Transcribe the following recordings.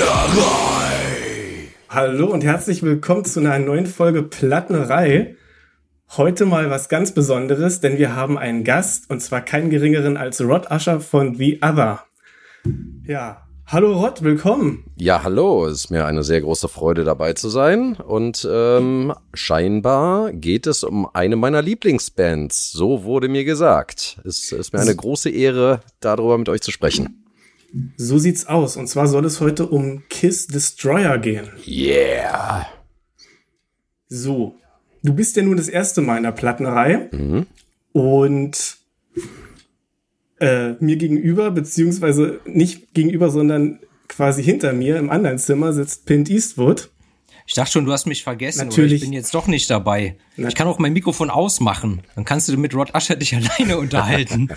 Plattenerei. Hallo und herzlich willkommen zu einer neuen Folge Plattenerei. Heute mal was ganz Besonderes, denn wir haben einen Gast und zwar keinen geringeren als Rod Usher von The Other. Ja, hallo Rod, willkommen. Ja, hallo, es ist mir eine sehr große Freude dabei zu sein und ähm, scheinbar geht es um eine meiner Lieblingsbands. So wurde mir gesagt. Es ist mir eine große Ehre, darüber mit euch zu sprechen. So sieht's aus. Und zwar soll es heute um Kiss Destroyer gehen. Yeah. So, du bist ja nun das erste Mal in der Plattenreihe. Mhm. Und äh, mir gegenüber, beziehungsweise nicht gegenüber, sondern quasi hinter mir im anderen Zimmer sitzt Pint Eastwood. Ich dachte schon, du hast mich vergessen. Natürlich. ich bin jetzt doch nicht dabei. Ich kann auch mein Mikrofon ausmachen. Dann kannst du mit Rod Usher dich alleine unterhalten.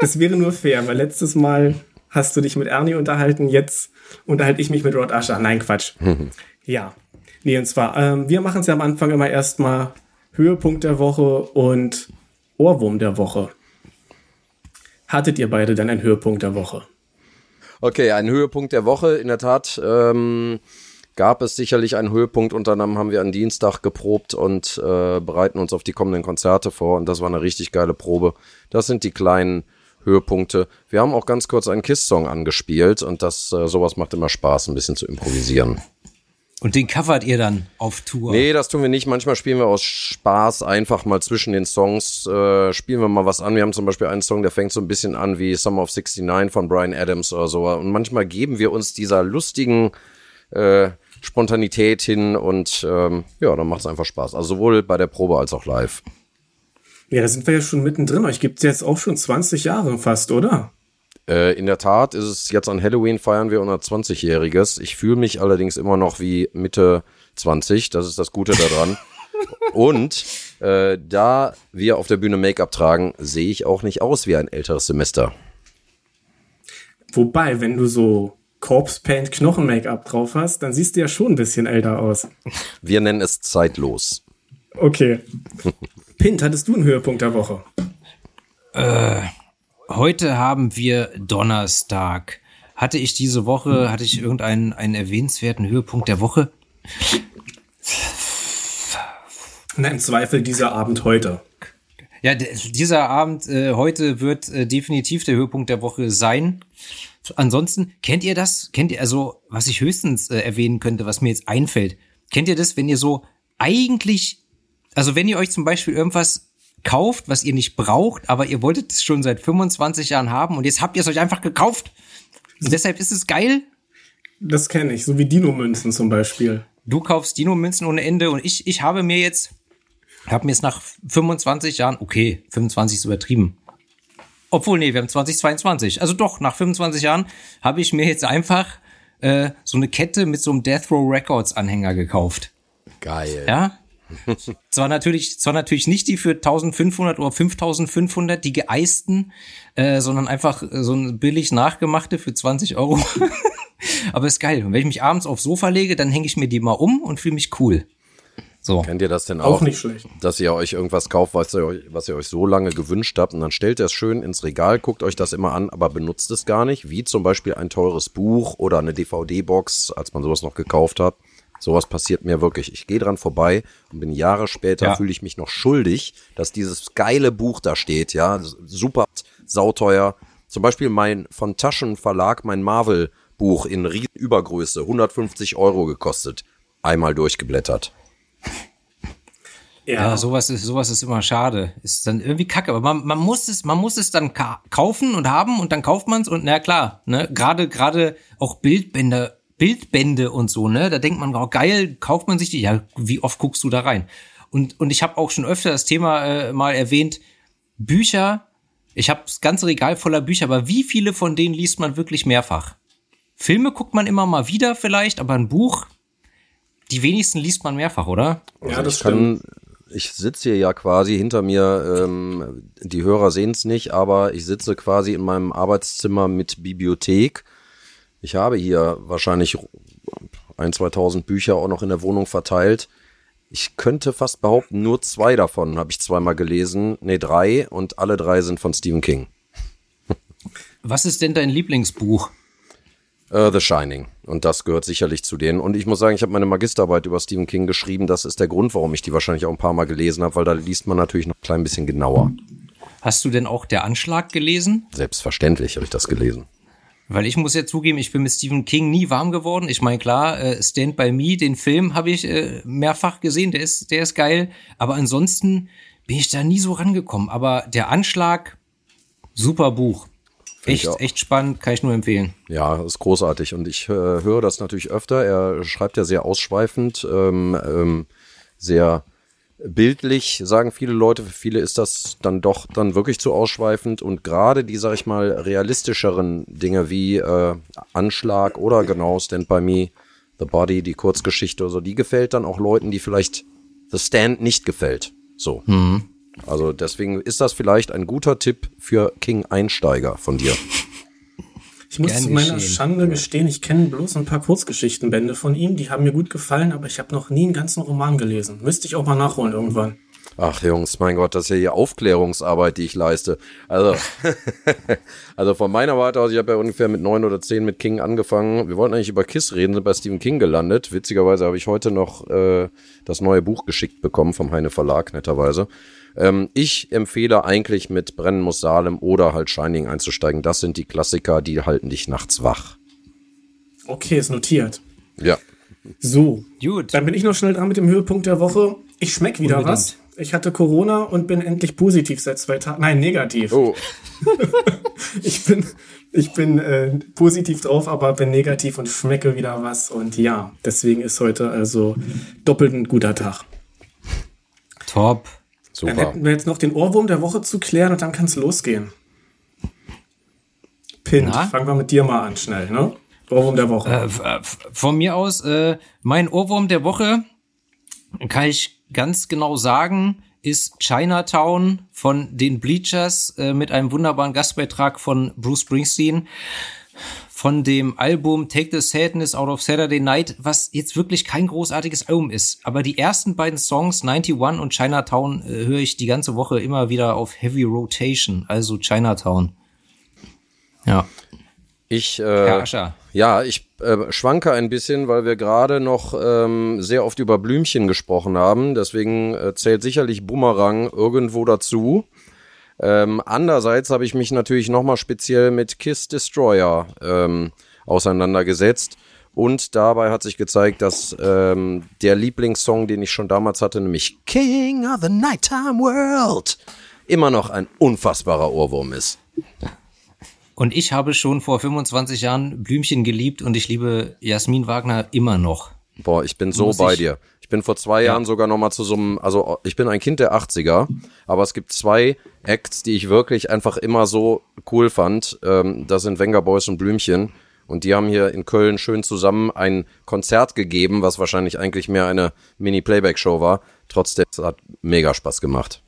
das wäre nur fair, weil letztes Mal hast du dich mit Ernie unterhalten, jetzt unterhalte ich mich mit Rod Usher. Nein, Quatsch. ja. Nee, und zwar, ähm, wir machen es ja am Anfang immer erstmal Höhepunkt der Woche und Ohrwurm der Woche. Hattet ihr beide dann einen Höhepunkt der Woche? Okay, ein Höhepunkt der Woche. In der Tat ähm, gab es sicherlich einen Höhepunkt. Unter anderem haben wir am Dienstag geprobt und äh, bereiten uns auf die kommenden Konzerte vor. Und das war eine richtig geile Probe. Das sind die kleinen Höhepunkte. Wir haben auch ganz kurz einen Kiss-Song angespielt und das äh, sowas macht immer Spaß, ein bisschen zu improvisieren. Und den covert ihr dann auf Tour? Nee, das tun wir nicht. Manchmal spielen wir aus Spaß einfach mal zwischen den Songs, äh, spielen wir mal was an. Wir haben zum Beispiel einen Song, der fängt so ein bisschen an wie Summer of 69 von Brian Adams oder so. Und manchmal geben wir uns dieser lustigen äh, Spontanität hin und ähm, ja, dann macht es einfach Spaß. Also sowohl bei der Probe als auch live. Ja, da sind wir ja schon mittendrin. Euch gibt es jetzt auch schon 20 Jahre fast, oder? Äh, in der Tat ist es jetzt an Halloween feiern wir unser 20-Jähriges. Ich fühle mich allerdings immer noch wie Mitte 20. Das ist das Gute daran. Und äh, da wir auf der Bühne Make-up tragen, sehe ich auch nicht aus wie ein älteres Semester. Wobei, wenn du so Corpse Paint Knochen Make-up drauf hast, dann siehst du ja schon ein bisschen älter aus. Wir nennen es zeitlos. Okay. Pint, hattest du einen Höhepunkt der Woche? Äh, heute haben wir Donnerstag. Hatte ich diese Woche, hatte ich irgendeinen einen erwähnenswerten Höhepunkt der Woche? Na, im Zweifel dieser Abend heute. Ja, dieser Abend äh, heute wird äh, definitiv der Höhepunkt der Woche sein. Ansonsten, kennt ihr das? Kennt ihr, also, was ich höchstens äh, erwähnen könnte, was mir jetzt einfällt? Kennt ihr das, wenn ihr so eigentlich also wenn ihr euch zum Beispiel irgendwas kauft, was ihr nicht braucht, aber ihr wolltet es schon seit 25 Jahren haben und jetzt habt ihr es euch einfach gekauft. Und deshalb ist es geil. Das kenne ich, so wie Dino-Münzen zum Beispiel. Du kaufst Dino-Münzen ohne Ende und ich, ich habe mir jetzt, habe mir jetzt nach 25 Jahren, okay, 25 ist übertrieben. Obwohl, nee, wir haben 2022. Also doch, nach 25 Jahren habe ich mir jetzt einfach äh, so eine Kette mit so einem Death Row Records Anhänger gekauft. Geil. Ja, zwar natürlich, zwar natürlich nicht die für 1500 oder 5500, die geeisten, äh, sondern einfach so ein billig nachgemachte für 20 Euro. Aber ist geil. Und wenn ich mich abends aufs Sofa lege, dann hänge ich mir die mal um und fühle mich cool. So. Kennt ihr das denn auch? Auch nicht schlecht. Dass ihr euch irgendwas kauft, was ihr, euch, was ihr euch so lange gewünscht habt und dann stellt ihr es schön ins Regal, guckt euch das immer an, aber benutzt es gar nicht, wie zum Beispiel ein teures Buch oder eine DVD-Box, als man sowas noch gekauft hat. Sowas passiert mir wirklich. Ich gehe dran vorbei und bin Jahre später ja. fühle ich mich noch schuldig, dass dieses geile Buch da steht, ja, super sauteuer. Zum Beispiel mein von Taschenverlag, mein Marvel Buch in Übergröße, 150 Euro gekostet. Einmal durchgeblättert. Ja. ja, sowas ist, sowas ist immer schade. Ist dann irgendwie kacke. Aber man, man muss es, man muss es dann kaufen und haben und dann kauft man es und na klar, ne, gerade, gerade auch Bildbänder Bildbände und so, ne? Da denkt man, oh, geil, kauft man sich die. Ja, wie oft guckst du da rein? Und, und ich habe auch schon öfter das Thema äh, mal erwähnt, Bücher, ich habe das ganze Regal voller Bücher, aber wie viele von denen liest man wirklich mehrfach? Filme guckt man immer mal wieder vielleicht, aber ein Buch, die wenigsten liest man mehrfach, oder? Ja, das stimmt. ich sitze hier ja quasi hinter mir, ähm, die Hörer sehen es nicht, aber ich sitze quasi in meinem Arbeitszimmer mit Bibliothek ich habe hier wahrscheinlich ein, 2000 Bücher auch noch in der Wohnung verteilt. Ich könnte fast behaupten, nur zwei davon habe ich zweimal gelesen. Nee, drei und alle drei sind von Stephen King. Was ist denn dein Lieblingsbuch? Uh, The Shining. Und das gehört sicherlich zu denen. Und ich muss sagen, ich habe meine Magisterarbeit über Stephen King geschrieben. Das ist der Grund, warum ich die wahrscheinlich auch ein paar Mal gelesen habe, weil da liest man natürlich noch ein klein bisschen genauer. Hast du denn auch der Anschlag gelesen? Selbstverständlich habe ich das gelesen. Weil ich muss ja zugeben, ich bin mit Stephen King nie warm geworden. Ich meine, klar, äh, Stand By Me, den Film habe ich äh, mehrfach gesehen, der ist, der ist geil. Aber ansonsten bin ich da nie so rangekommen. Aber der Anschlag, super Buch. Echt, echt spannend, kann ich nur empfehlen. Ja, ist großartig. Und ich äh, höre das natürlich öfter. Er schreibt ja sehr ausschweifend, ähm, ähm, sehr bildlich, sagen viele Leute. Für viele ist das dann doch dann wirklich zu ausschweifend. Und gerade die, sag ich mal, realistischeren Dinge wie äh, Anschlag oder genau Stand By Me, The Body, die Kurzgeschichte oder so, die gefällt dann auch Leuten, die vielleicht The Stand nicht gefällt. So. Mhm. Also deswegen ist das vielleicht ein guter Tipp für King-Einsteiger von dir. Ich muss zu meiner Schande gestehen, ich kenne bloß ein paar Kurzgeschichtenbände von ihm, die haben mir gut gefallen, aber ich habe noch nie einen ganzen Roman gelesen. Müsste ich auch mal nachholen irgendwann. Ach Jungs, mein Gott, das ist ja hier Aufklärungsarbeit, die ich leiste. Also, also von meiner Warte aus, ich habe ja ungefähr mit neun oder zehn mit King angefangen. Wir wollten eigentlich über Kiss reden, sind bei Stephen King gelandet. Witzigerweise habe ich heute noch äh, das neue Buch geschickt bekommen vom Heine Verlag, netterweise. Ähm, ich empfehle eigentlich mit Brennen muss Salem oder halt Shining einzusteigen. Das sind die Klassiker, die halten dich nachts wach. Okay, ist notiert. Ja. So. Gut. Dann bin ich noch schnell dran mit dem Höhepunkt der Woche. Ich schmeck wieder Unbedingt. was. Ich hatte Corona und bin endlich positiv seit zwei Tagen. Nein, negativ. Oh. ich bin, ich bin äh, positiv drauf, aber bin negativ und schmecke wieder was. Und ja, deswegen ist heute also doppelt ein guter Tag. Top. Super. Dann hätten wir jetzt noch den Ohrwurm der Woche zu klären und dann kann es losgehen. Pint, Na? fangen wir mit dir mal an, schnell, ne? Ohrwurm der Woche. Äh, von mir aus, äh, mein Ohrwurm der Woche kann ich ganz genau sagen, ist Chinatown von den Bleachers äh, mit einem wunderbaren Gastbeitrag von Bruce Springsteen von dem Album Take the Sadness Out of Saturday Night, was jetzt wirklich kein großartiges Album ist. Aber die ersten beiden Songs, 91 und Chinatown, äh, höre ich die ganze Woche immer wieder auf Heavy Rotation, also Chinatown. Ja. Ich, äh, ja, ich äh, schwanke ein bisschen, weil wir gerade noch ähm, sehr oft über Blümchen gesprochen haben. Deswegen äh, zählt sicherlich Bumerang irgendwo dazu. Ähm, andererseits habe ich mich natürlich nochmal speziell mit Kiss Destroyer ähm, auseinandergesetzt. Und dabei hat sich gezeigt, dass ähm, der Lieblingssong, den ich schon damals hatte, nämlich King of the Nighttime World, immer noch ein unfassbarer Ohrwurm ist. Und ich habe schon vor 25 Jahren Blümchen geliebt und ich liebe Jasmin Wagner immer noch. Boah, ich bin so Muss bei dir. Ich bin vor zwei ja. Jahren sogar noch mal zu so einem, also ich bin ein Kind der 80er, aber es gibt zwei Acts, die ich wirklich einfach immer so cool fand. Ähm, das sind Wenger Boys und Blümchen. Und die haben hier in Köln schön zusammen ein Konzert gegeben, was wahrscheinlich eigentlich mehr eine Mini-Playback-Show war. Trotzdem, es hat mega Spaß gemacht.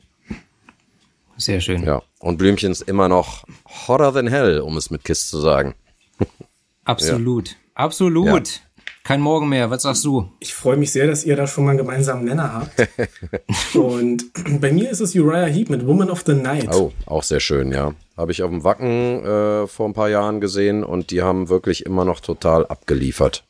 Sehr schön. Ja. Und Blümchen ist immer noch hotter than hell, um es mit Kiss zu sagen. Absolut. Ja. Absolut. Ja. Kein Morgen mehr. Was sagst du? Ich freue mich sehr, dass ihr da schon mal einen gemeinsamen Nenner habt. und bei mir ist es Uriah Heep mit Woman of the Night. Oh, auch sehr schön, ja. Habe ich auf dem Wacken äh, vor ein paar Jahren gesehen und die haben wirklich immer noch total abgeliefert.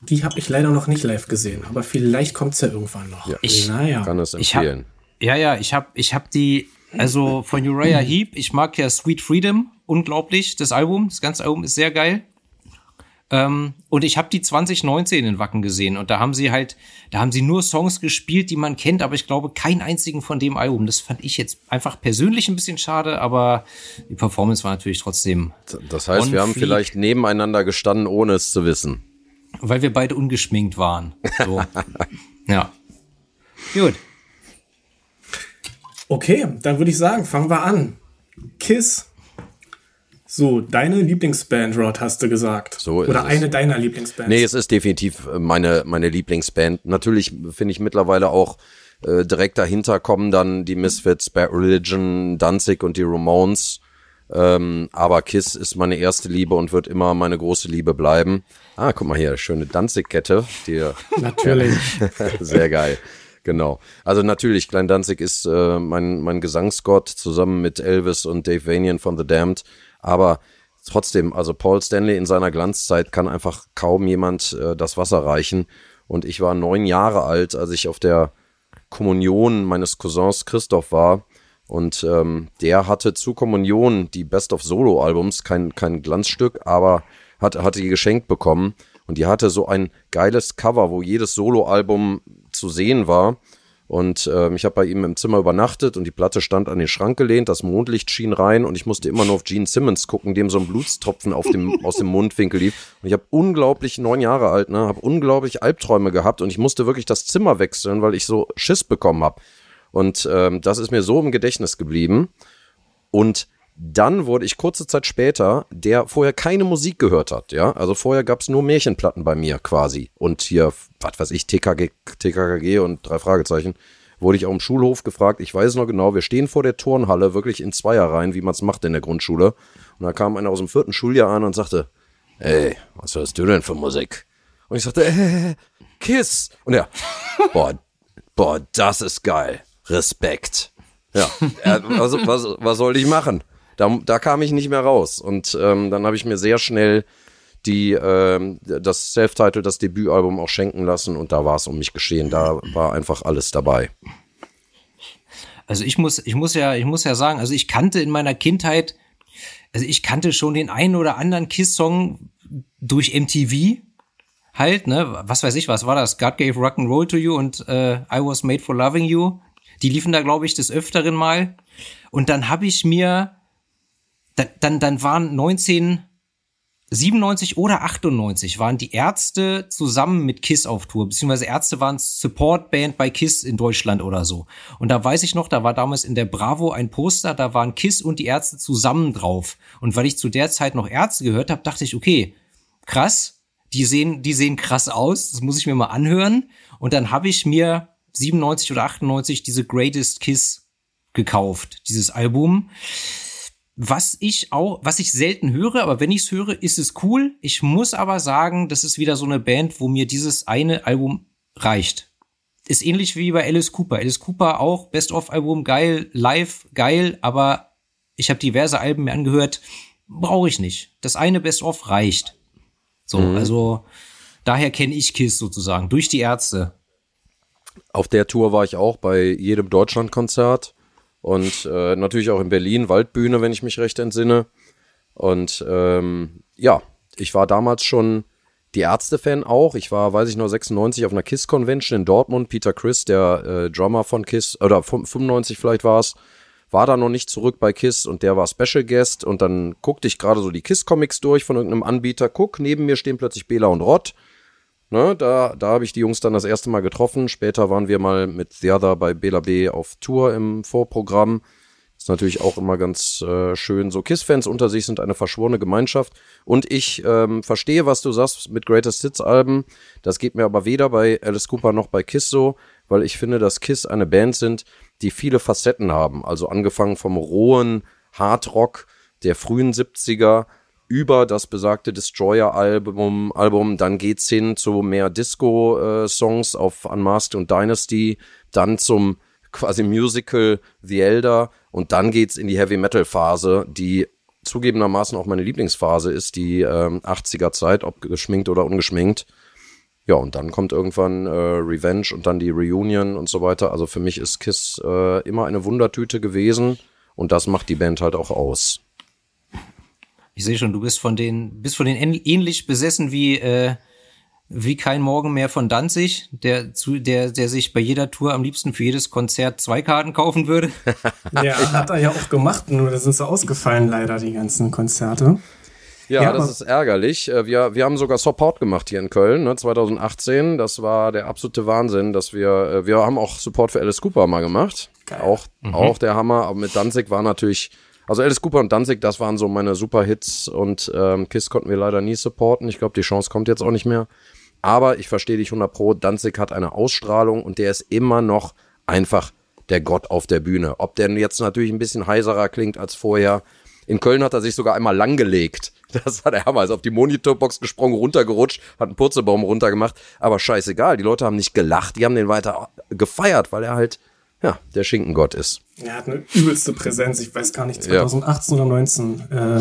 Die habe ich leider noch nicht live gesehen, aber vielleicht kommt es ja irgendwann noch. Ja, ich naja. kann es empfehlen. Hab, ja, ja, ich habe ich hab die, also von Uriah Heep, ich mag ja Sweet Freedom unglaublich, das Album, das ganze Album ist sehr geil. Ähm, und ich habe die 2019 in Wacken gesehen und da haben sie halt, da haben sie nur Songs gespielt, die man kennt, aber ich glaube keinen einzigen von dem Album. Das fand ich jetzt einfach persönlich ein bisschen schade, aber die Performance war natürlich trotzdem. Das heißt, wir haben fleek, vielleicht nebeneinander gestanden, ohne es zu wissen. Weil wir beide ungeschminkt waren. So. ja. Gut. Okay, dann würde ich sagen, fangen wir an. Kiss so, deine Lieblingsband, Rod, hast du gesagt. So ist Oder eine es. deiner Lieblingsbands. Nee, es ist definitiv äh, meine, meine Lieblingsband. Natürlich finde ich mittlerweile auch äh, direkt dahinter kommen dann die Misfits, Bad Religion, Danzig und die Ramones. Ähm, aber Kiss ist meine erste Liebe und wird immer meine große Liebe bleiben. Ah, guck mal hier, schöne Danzig-Kette. Natürlich. Sehr geil. Genau. Also natürlich, Klein Danzig ist äh, mein, mein Gesangsgott zusammen mit Elvis und Dave Vanian von The Damned. Aber trotzdem, also Paul Stanley in seiner Glanzzeit kann einfach kaum jemand äh, das Wasser reichen. Und ich war neun Jahre alt, als ich auf der Kommunion meines Cousins Christoph war. Und ähm, der hatte zu Kommunion die Best of Solo-Albums, kein, kein Glanzstück, aber hat, hatte die geschenkt bekommen. Und die hatte so ein geiles Cover, wo jedes Solo-Album zu sehen war. Und ähm, ich habe bei ihm im Zimmer übernachtet und die Platte stand an den Schrank gelehnt, das Mondlicht schien rein und ich musste immer nur auf Gene Simmons gucken, dem so ein Blutstropfen auf dem, aus dem Mundwinkel lief. Und ich habe unglaublich, neun Jahre alt, ne, habe unglaublich Albträume gehabt und ich musste wirklich das Zimmer wechseln, weil ich so Schiss bekommen habe. Und ähm, das ist mir so im Gedächtnis geblieben. Und dann wurde ich kurze Zeit später, der vorher keine Musik gehört hat, ja, also vorher gab's nur Märchenplatten bei mir quasi und hier, was weiß ich, TKG, TKKG und drei Fragezeichen, wurde ich auch im Schulhof gefragt, ich weiß noch genau, wir stehen vor der Turnhalle, wirklich in Zweierreihen, wie man's macht in der Grundschule und da kam einer aus dem vierten Schuljahr an und sagte, ey, was hörst du denn für Musik? Und ich sagte, äh, Kiss. Und er, boah, boah, das ist geil. Respekt. Ja, also, was, was soll ich machen? Da, da kam ich nicht mehr raus. Und ähm, dann habe ich mir sehr schnell die ähm, das Self-Title, das Debütalbum auch schenken lassen und da war es um mich geschehen. Da war einfach alles dabei. Also ich muss, ich muss ja, ich muss ja sagen, also ich kannte in meiner Kindheit, also ich kannte schon den einen oder anderen Kiss-Song durch MTV halt, ne, was weiß ich, was war das? God gave rock and roll to you und äh, I was made for loving you. Die liefen da, glaube ich, des Öfteren mal. Und dann habe ich mir dann, dann, dann waren 1997 oder 98 waren die Ärzte zusammen mit Kiss auf Tour, beziehungsweise Ärzte waren Supportband bei Kiss in Deutschland oder so. Und da weiß ich noch, da war damals in der Bravo ein Poster, da waren Kiss und die Ärzte zusammen drauf. Und weil ich zu der Zeit noch Ärzte gehört habe, dachte ich, okay, krass, die sehen, die sehen krass aus, das muss ich mir mal anhören. Und dann habe ich mir 97 oder 98 diese Greatest Kiss gekauft, dieses Album. Was ich auch, was ich selten höre, aber wenn ich es höre, ist es cool. Ich muss aber sagen, das ist wieder so eine Band, wo mir dieses eine Album reicht. Ist ähnlich wie bei Alice Cooper. Alice Cooper auch Best-of-Album geil, live geil, aber ich habe diverse Alben mir angehört, brauche ich nicht. Das eine Best-of reicht. So, mhm. also daher kenne ich Kiss sozusagen durch die Ärzte. Auf der Tour war ich auch bei jedem Deutschlandkonzert und äh, natürlich auch in Berlin, Waldbühne, wenn ich mich recht entsinne. Und ähm, ja, ich war damals schon die Ärzte-Fan auch. Ich war, weiß ich noch, 96 auf einer KISS-Convention in Dortmund. Peter Chris, der äh, Drummer von KISS, oder 95 vielleicht war es, war da noch nicht zurück bei KISS und der war Special Guest. Und dann guckte ich gerade so die KISS-Comics durch von irgendeinem Anbieter. Guck, neben mir stehen plötzlich Bela und Rott. Ne, da da habe ich die Jungs dann das erste Mal getroffen. Später waren wir mal mit The Other bei Bela B auf Tour im Vorprogramm. Ist natürlich auch immer ganz äh, schön. So Kiss-Fans unter sich sind eine verschworene Gemeinschaft. Und ich ähm, verstehe, was du sagst mit Greatest Hits-Alben. Das geht mir aber weder bei Alice Cooper noch bei Kiss so, weil ich finde, dass Kiss eine Band sind, die viele Facetten haben. Also angefangen vom rohen Hardrock der frühen 70er über das besagte Destroyer-Album, Album, dann geht's hin zu mehr Disco-Songs auf Unmasked und Dynasty, dann zum quasi Musical The Elder und dann geht's in die Heavy-Metal-Phase, die zugegebenermaßen auch meine Lieblingsphase ist, die ähm, 80er Zeit, ob geschminkt oder ungeschminkt. Ja, und dann kommt irgendwann äh, Revenge und dann die Reunion und so weiter. Also für mich ist Kiss äh, immer eine Wundertüte gewesen und das macht die Band halt auch aus. Ich sehe schon, du bist von den, bist von den ähnlich besessen wie, äh, wie kein Morgen mehr von Danzig, der zu, der, der sich bei jeder Tour am liebsten für jedes Konzert zwei Karten kaufen würde. ja, hat er ja auch gemacht, nur das sind so ausgefallen leider, die ganzen Konzerte. Ja, ja das ist ärgerlich. Äh, wir, wir haben sogar Support gemacht hier in Köln, ne, 2018. Das war der absolute Wahnsinn, dass wir, äh, wir haben auch Support für Alice Cooper mal gemacht. Geil. Auch, mhm. auch der Hammer. Aber mit Danzig war natürlich also Alice Cooper und Danzig, das waren so meine Super-Hits und ähm, Kiss konnten wir leider nie supporten. Ich glaube, die Chance kommt jetzt auch nicht mehr. Aber ich verstehe dich 100 Pro, Danzig hat eine Ausstrahlung und der ist immer noch einfach der Gott auf der Bühne. Ob der jetzt natürlich ein bisschen heiserer klingt als vorher. In Köln hat er sich sogar einmal langgelegt. Das der Hammer. Ist auf die Monitorbox gesprungen, runtergerutscht, hat einen Purzelbaum runtergemacht. Aber scheißegal, die Leute haben nicht gelacht, die haben den weiter gefeiert, weil er halt ja, der Schinkengott ist. Er hat eine übelste Präsenz. Ich weiß gar nicht, 2018 ja. oder 19. Äh,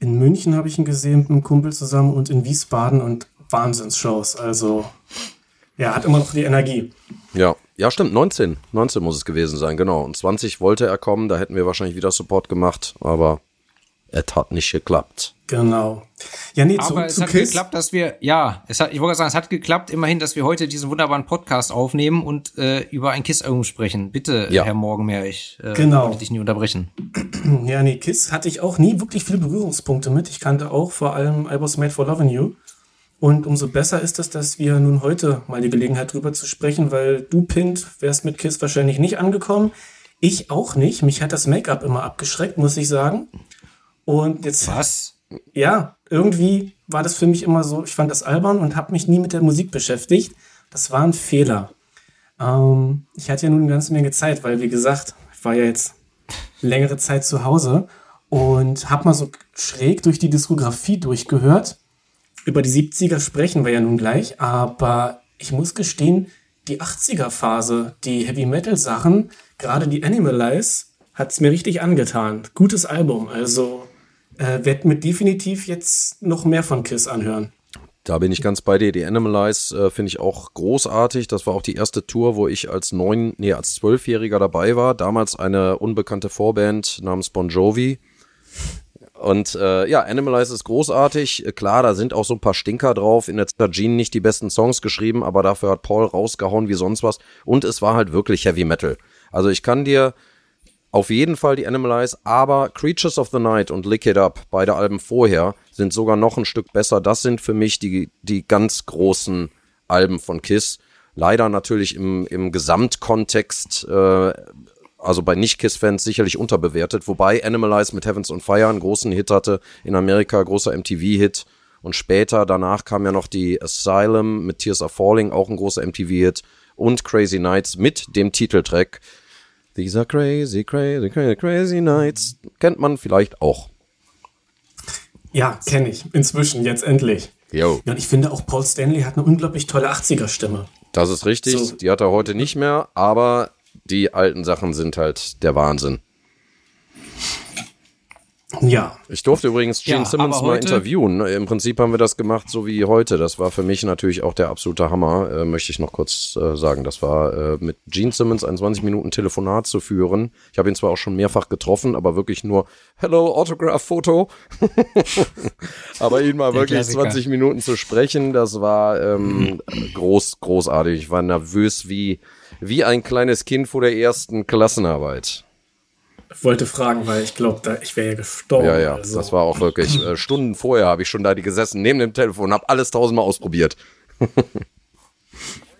In München habe ich ihn gesehen mit einem Kumpel zusammen und in Wiesbaden und Wahnsinnsshows. Also, ja, hat immer noch die Energie. Ja, ja, stimmt, 19. 19 muss es gewesen sein, genau. Und 20 wollte er kommen, da hätten wir wahrscheinlich wieder Support gemacht, aber es hat nicht geklappt. Genau. Ja, nee, Aber es zu hat Kiss. geklappt, dass wir, ja, es hat, ich wollte sagen, es hat geklappt, immerhin, dass wir heute diesen wunderbaren Podcast aufnehmen und äh, über ein Kiss-Album sprechen. Bitte, Ja. Herr Morgenmeer, ich äh, Genau. wollte dich nie unterbrechen. Ja, nee, Kiss hatte ich auch nie wirklich viele Berührungspunkte mit. Ich kannte auch vor allem I Was Made for Loving You. Und umso besser ist es, dass wir nun heute mal die Gelegenheit drüber zu sprechen, weil du, Pint, wärst mit Kiss wahrscheinlich nicht angekommen. Ich auch nicht. Mich hat das Make-up immer abgeschreckt, muss ich sagen. Und jetzt, Was? ja, irgendwie war das für mich immer so, ich fand das albern und habe mich nie mit der Musik beschäftigt. Das war ein Fehler. Ähm, ich hatte ja nun eine ganze Menge Zeit, weil, wie gesagt, ich war ja jetzt längere Zeit zu Hause und habe mal so schräg durch die Diskografie durchgehört. Über die 70er sprechen wir ja nun gleich, aber ich muss gestehen, die 80er-Phase, die Heavy-Metal-Sachen, gerade die Animalize, hat's mir richtig angetan. Gutes Album, also äh, werd mir definitiv jetzt noch mehr von Kiss anhören. Da bin ich ganz bei dir. Die Animalize äh, finde ich auch großartig. Das war auch die erste Tour, wo ich als neun, nee, als zwölfjähriger dabei war. Damals eine unbekannte Vorband namens Bon Jovi. Und äh, ja, Animalize ist großartig. Klar, da sind auch so ein paar Stinker drauf. In der Gene nicht die besten Songs geschrieben, aber dafür hat Paul rausgehauen wie sonst was. Und es war halt wirklich Heavy Metal. Also ich kann dir auf jeden Fall die Animalize, aber Creatures of the Night und Lick It Up, beide Alben vorher, sind sogar noch ein Stück besser. Das sind für mich die, die ganz großen Alben von Kiss. Leider natürlich im, im Gesamtkontext, äh, also bei Nicht-Kiss-Fans sicherlich unterbewertet, wobei Animalize mit Heavens on Fire einen großen Hit hatte, in Amerika großer MTV-Hit. Und später, danach kam ja noch die Asylum mit Tears Are Falling, auch ein großer MTV-Hit. Und Crazy Nights mit dem Titeltrack These are crazy, crazy, crazy, crazy nights. Kennt man vielleicht auch. Ja, kenne ich. Inzwischen, jetzt endlich. Jo. Ja, und ich finde auch Paul Stanley hat eine unglaublich tolle 80er-Stimme. Das ist richtig. So. Die hat er heute nicht mehr, aber die alten Sachen sind halt der Wahnsinn. Ja, Ich durfte übrigens Gene Ja, Simmons mal interviewen. Im Prinzip haben wir das gemacht, so wie heute. Das war für mich natürlich auch der absolute Hammer, äh, möchte ich noch kurz äh, sagen. Das war äh, mit Gene Simmons ein 20 Minuten Telefonat zu führen. Ich habe ihn zwar auch schon mehrfach getroffen, aber wirklich nur Hello, Autograph-Foto. aber ihn mal wirklich Klassiker. 20 Minuten zu sprechen, das war ähm, groß, großartig. Ich war nervös wie, wie ein kleines Kind vor der ersten Klassenarbeit. Ich wollte fragen, weil ich glaube, da ich wäre ja gestorben. Ja, ja, also. das war auch wirklich äh, Stunden vorher habe ich schon da die gesessen neben dem Telefon, habe alles tausendmal ausprobiert.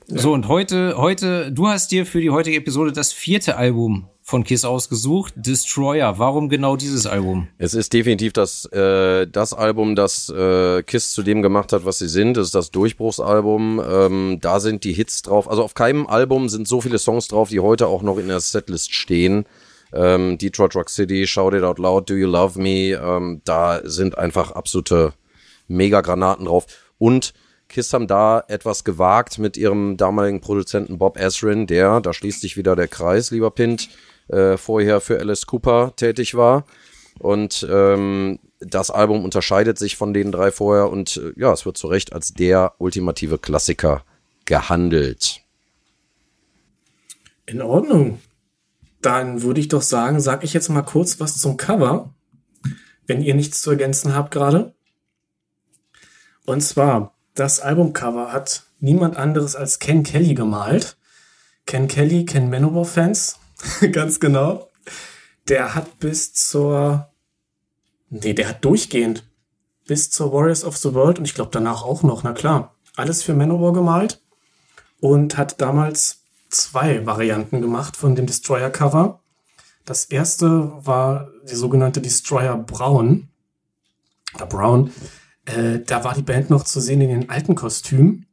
So, und heute, heute, du hast dir für die heutige Episode das vierte Album von Kiss ausgesucht, Destroyer. Warum genau dieses Album? Es ist definitiv das äh, das Album, das äh, Kiss zu dem gemacht hat, was sie sind. Es ist das Durchbruchsalbum. Ähm, da sind die Hits drauf. Also auf keinem Album sind so viele Songs drauf, die heute auch noch in der Setlist stehen. Ähm, Detroit Rock City, Shout It Out Loud, Do You Love Me. Ähm, da sind einfach absolute Mega-Granaten drauf. Und Kiss haben da etwas gewagt mit ihrem damaligen Produzenten Bob Ezrin, der, da schließt sich wieder der Kreis, lieber Pint, äh, vorher für Alice Cooper tätig war. Und ähm, das Album unterscheidet sich von den drei vorher und äh, ja, es wird zu Recht als der ultimative Klassiker gehandelt. In Ordnung. Dann würde ich doch sagen, sag ich jetzt mal kurz was zum Cover, wenn ihr nichts zu ergänzen habt gerade. Und zwar, das Albumcover hat niemand anderes als Ken Kelly gemalt. Ken Kelly, Ken Manowar-Fans, ganz genau. Der hat bis zur, nee, der hat durchgehend bis zur Warriors of the World und ich glaube danach auch noch, na klar, alles für Manowar gemalt und hat damals zwei Varianten gemacht von dem Destroyer-Cover. Das erste war die sogenannte Destroyer Brown. Oder Brown. Äh, da war die Band noch zu sehen in den alten Kostümen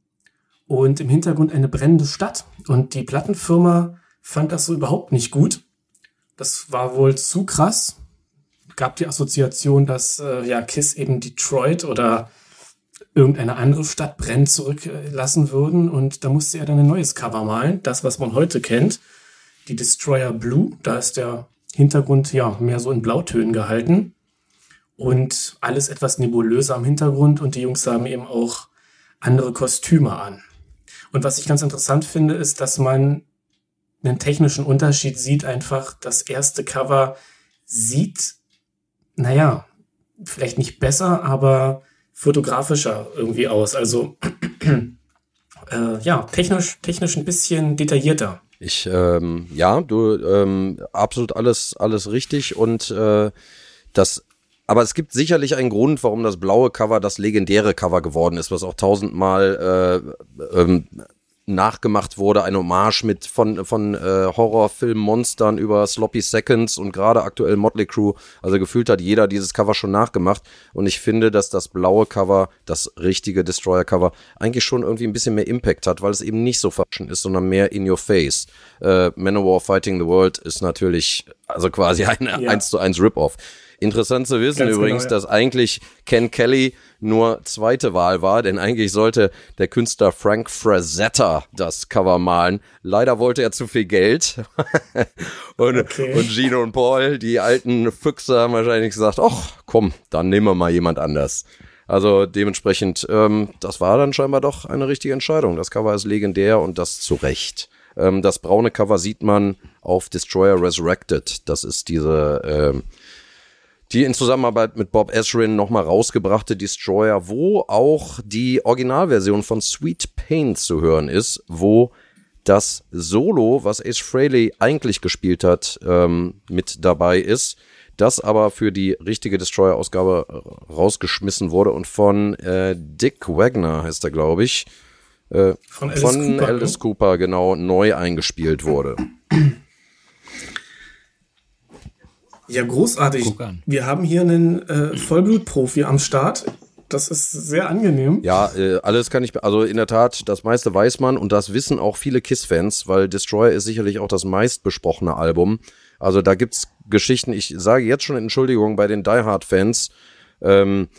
und im Hintergrund eine brennende Stadt. Und die Plattenfirma fand das so überhaupt nicht gut. Das war wohl zu krass. Gab die Assoziation, dass äh, ja Kiss eben Detroit oder irgendeine andere Stadt brennen zurücklassen würden. Und da musste er dann ein neues Cover malen. Das, was man heute kennt. Die Destroyer Blue. Da ist der Hintergrund ja mehr so in Blautönen gehalten. und alles etwas nebulöser am Hintergrund und die Jungs haben eben auch andere Kostüme an. Und was ich ganz interessant finde, ist, dass man einen technischen Unterschied sieht einfach. Das erste Cover sieht, naja, vielleicht nicht besser, aber fotografischer irgendwie aus. Also äh, ja, technisch, technisch ein bisschen detaillierter. Ich, ähm, ja, du, ähm, absolut alles, alles richtig und äh, das aber es gibt sicherlich einen Grund, warum das blaue Cover das legendäre Cover geworden ist, was auch tausendmal äh, ähm, nachgemacht wurde, ein Hommage mit von von äh, Horrorfilm-Monstern über Sloppy Seconds und gerade aktuell Motley Crew. Also gefühlt hat jeder dieses Cover schon nachgemacht und ich finde, dass das blaue Cover, das richtige Destroyer-Cover, eigentlich schon irgendwie ein bisschen mehr Impact hat, weil es eben nicht so Fashion ist, sondern mehr in your face. Äh, Manowar Fighting the World ist natürlich also quasi ein ja. 1 zu 1 Rip-Off. Interessant zu wissen Ganz übrigens, genau, ja. dass eigentlich Ken Kelly nur zweite Wahl war, denn eigentlich sollte der Künstler Frank Frazetta das Cover malen. Leider wollte er zu viel Geld. und, okay. und Gino und Paul, die alten Füchse, haben wahrscheinlich gesagt, ach komm, dann nehmen wir mal jemand anders. Also dementsprechend, ähm, das war dann scheinbar doch eine richtige Entscheidung. Das Cover ist legendär und das zu Recht. Ähm, das braune Cover sieht man auf Destroyer Resurrected. Das ist diese ähm, die in Zusammenarbeit mit Bob Ezrin nochmal rausgebrachte Destroyer, wo auch die Originalversion von Sweet Pain zu hören ist, wo das Solo, was Ace Frehley eigentlich gespielt hat, ähm, mit dabei ist, das aber für die richtige Destroyer-Ausgabe äh, rausgeschmissen wurde und von äh, Dick Wagner heißt er, glaube ich, äh, von Alice, von Cooper, Alice ne? Cooper genau neu eingespielt wurde. Ja, großartig. Wir haben hier einen äh, Vollblutprofi am Start. Das ist sehr angenehm. Ja, äh, alles kann ich, also in der Tat, das meiste weiß man und das wissen auch viele KISS-Fans, weil Destroyer ist sicherlich auch das meistbesprochene Album. Also da gibt's Geschichten, ich sage jetzt schon Entschuldigung bei den Die Hard-Fans, ähm,